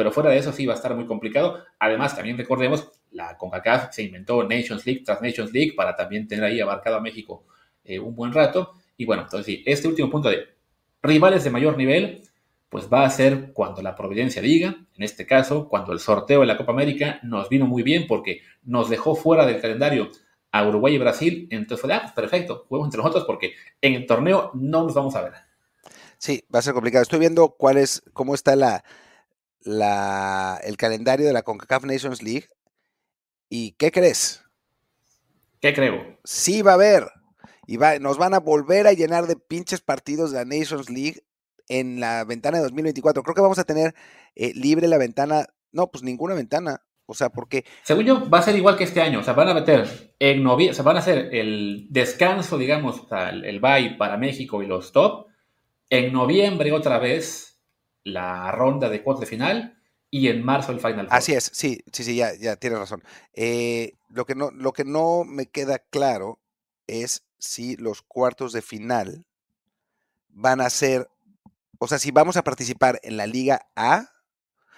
Pero fuera de eso sí va a estar muy complicado. Además, también recordemos, la CONCACAF se inventó Nations League tras Nations League para también tener ahí abarcado a México eh, un buen rato. Y bueno, entonces sí, este último punto de rivales de mayor nivel, pues va a ser cuando la providencia diga, en este caso, cuando el sorteo de la Copa América nos vino muy bien porque nos dejó fuera del calendario a Uruguay y Brasil, entonces fue, ah, perfecto, juguemos entre nosotros porque en el torneo no nos vamos a ver. Sí, va a ser complicado. Estoy viendo cuál es, cómo está la, la, el calendario de la CONCACAF Nations League. ¿Y qué crees? ¿Qué creo? Sí va a haber. Y va, nos van a volver a llenar de pinches partidos de la Nations League en la ventana de 2024. Creo que vamos a tener eh, libre la ventana. No, pues ninguna ventana. O sea, porque. Según yo, va a ser igual que este año. O sea, van a meter en noviembre. O sea, van a hacer el descanso, digamos, o sea, el, el bye para México y los top. En noviembre, otra vez, la ronda de cuartos de final. Y en marzo, el Final. Así es, sí, sí, sí, ya, ya tienes razón. Eh, lo, que no, lo que no me queda claro es si los cuartos de final van a ser o sea, si vamos a participar en la Liga A,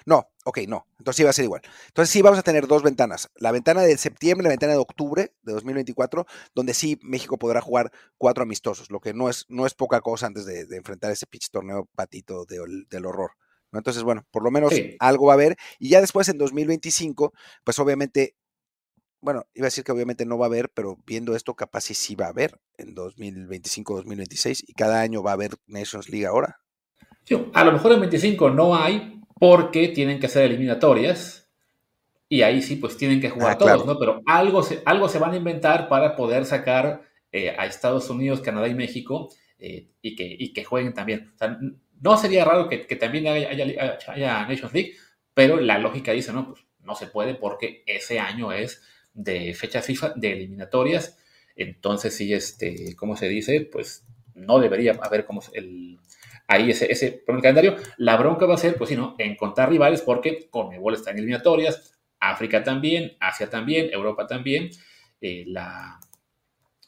no, ok, no. Entonces sí va a ser igual. Entonces sí vamos a tener dos ventanas. La ventana de septiembre y la ventana de octubre de 2024, donde sí México podrá jugar cuatro amistosos, lo que no es, no es poca cosa antes de, enfrentar ese pitch torneo patito del horror. ¿no? Entonces, bueno, por lo menos algo va a haber. Y ya después en 2025, pues obviamente, bueno, iba a decir que obviamente no va a haber, pero viendo esto, capaz sí, sí va a haber en 2025, 2026. Y cada año va a haber Nations League ahora a lo mejor en 25 no hay porque tienen que ser eliminatorias y ahí sí, pues tienen que jugar ah, todos, ¿no? Pero algo se, algo se van a inventar para poder sacar eh, a Estados Unidos, Canadá y México eh, y, que, que jueguen también. O sea, no sería raro que, también haya, haya, Nations League, pero la lógica dice, no, pues no se puede porque ese año es de fecha FIFA, de eliminatorias. Entonces, sí, este, ¿cómo se dice? Pues no debería haber como el, ahí ese, ese el calendario. La bronca va a ser, pues sí, ¿no? Encontrar rivales porque Conmebol está en eliminatorias, África también, Asia también, Europa también. Eh, la,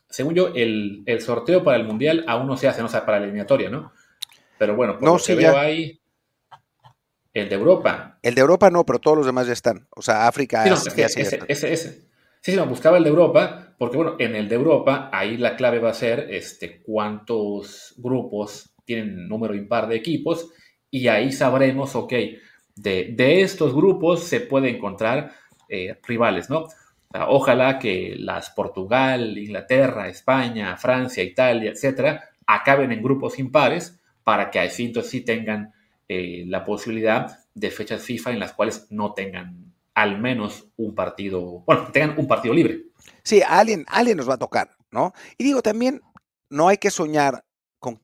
según yo, el, sorteo para el Mundial aún no se hace, no o sea, para la eliminatoria, ¿no? Pero bueno, por no, lo que veo ahí, el de Europa. El de Europa no, pero todos los demás ya están. O sea, África, sí, no, ese, ese, ese, Sí, sí, no, buscaba el de Europa, porque bueno, en el de Europa, ahí la clave va a ser este, cuántos grupos tienen número impar de equipos y ahí sabremos, ok, de, estos grupos se puede encontrar eh, rivales, ¿no? ojalá que las Portugal, Inglaterra, España, Francia, Italia, etcétera, acaben en grupos impares para que así entonces sí tengan eh, la posibilidad de fechas FIFA en las cuales no tengan al menos un partido, bueno, tengan un partido libre. Sí, alguien, alguien nos va a tocar, ¿no? Y digo, también no hay que soñar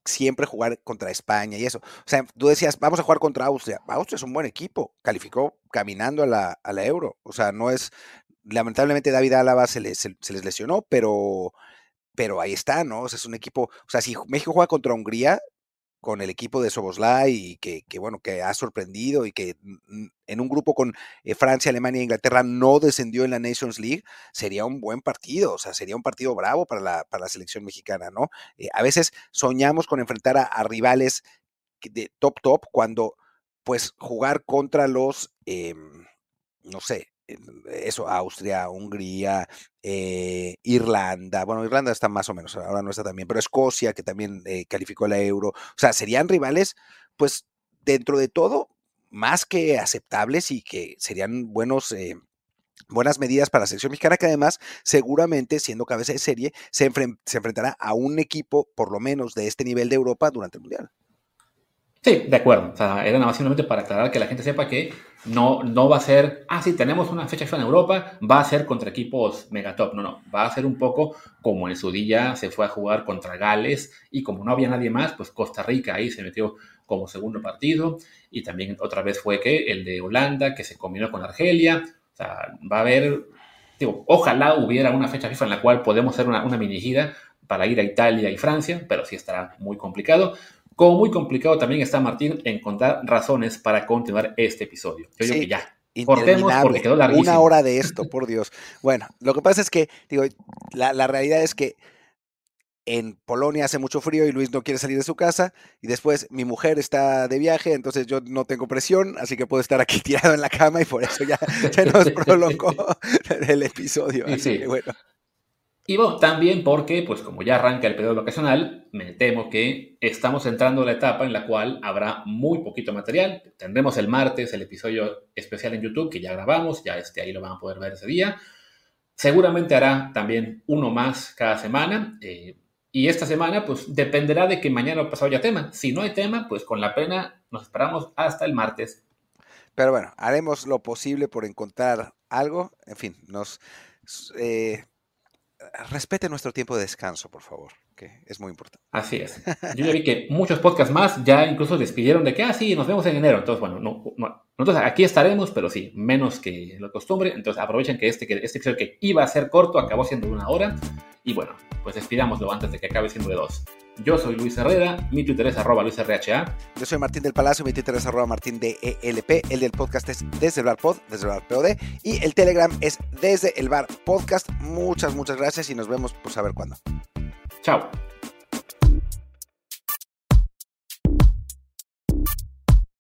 siempre jugar contra España y eso. O sea, tú decías, vamos a jugar contra Austria. Austria es un buen equipo, calificó caminando a la, a la Euro. O sea, no es, lamentablemente David Álava se les, se, les lesionó, pero, pero ahí está, ¿no? O sea, es un equipo, o sea, si México juega contra Hungría, con el equipo de Soboslai y que, bueno, que ha sorprendido y que en un grupo con eh, Francia, Alemania e Inglaterra no descendió en la Nations League, sería un buen partido, o sea, sería un partido bravo para la, para la selección mexicana, ¿no? Eh, a veces soñamos con enfrentar a, rivales de top top cuando pues jugar contra los, em, no sé, eso, Austria, Hungría, eh, Irlanda, bueno, Irlanda está más o menos, ahora no está también, pero Escocia, que también eh, calificó la euro, o sea, serían rivales, pues dentro de todo, más que aceptables y que serían buenos... Eh, buenas medidas para la selección mexicana que además seguramente siendo cabeza de serie se, se enfrentará a un equipo por lo menos de este nivel de Europa durante el Mundial. Sí, de acuerdo. O sea, era nada más simplemente para aclarar que la gente sepa que no, no va a ser, ah, sí, tenemos una fecha en Europa, va a ser contra equipos megatop. No, no, va a ser un poco como en su día se fue a jugar contra Gales y como no había nadie más, pues Costa Rica ahí se metió como segundo partido y también otra vez fue que el de Holanda que se combinó con Argelia. O sea, va a haber, digo, ojalá hubiera una fecha FIFA en la cual podemos hacer una, una mini gira para ir a Italia y Francia, pero sí estará muy complicado como muy complicado también está Martín encontrar razones para continuar este episodio. Yo digo que ya. Cortemos porque quedó larguísimo. Una hora de esto, por Dios. Bueno, lo que pasa es que, digo, la, la realidad es que en Polonia hace mucho frío y Luis no quiere salir de su casa. Y después mi mujer está de viaje, entonces yo no tengo presión, así que puedo estar aquí tirado en la cama y por eso ya se nos prolongó el episodio. bueno. Y bueno, también porque, pues como ya arranca el periodo vacacional, me temo que estamos entrando a la etapa en la cual habrá muy poquito material. Tendremos el martes el episodio especial en YouTube que ya grabamos, ya este, ahí lo van a poder ver ese día. Seguramente hará también uno más cada semana. Eh, y esta semana, pues dependerá de que mañana o pasado haya tema. Si no hay tema, pues con la pena nos esperamos hasta el martes. Pero bueno, haremos lo posible por encontrar algo. En fin, nos eh, respete nuestro tiempo de descanso, por favor, que es muy importante. Así es. Yo ya vi que muchos podcasts más ya incluso despidieron de que, ah, sí, nos vemos en enero. Entonces, bueno, no, nosotros aquí estaremos, pero sí, menos que lo costumbre. Entonces, aprovechen que este, que este episodio que iba a ser corto acabó siendo una hora. Y bueno, pues despidámoslo antes de que acabe siendo de dos. Yo soy Luis Herrera, mi Twitter es arroba LuisRHA. Yo soy Martín del Palacio, mi Twitter es arroba Martín de ELP. El del podcast es desde el bar pod, desde el bar POD. Y el Telegram es desde el bar podcast. Muchas, muchas gracias y nos vemos pues a ver cuándo. Chao.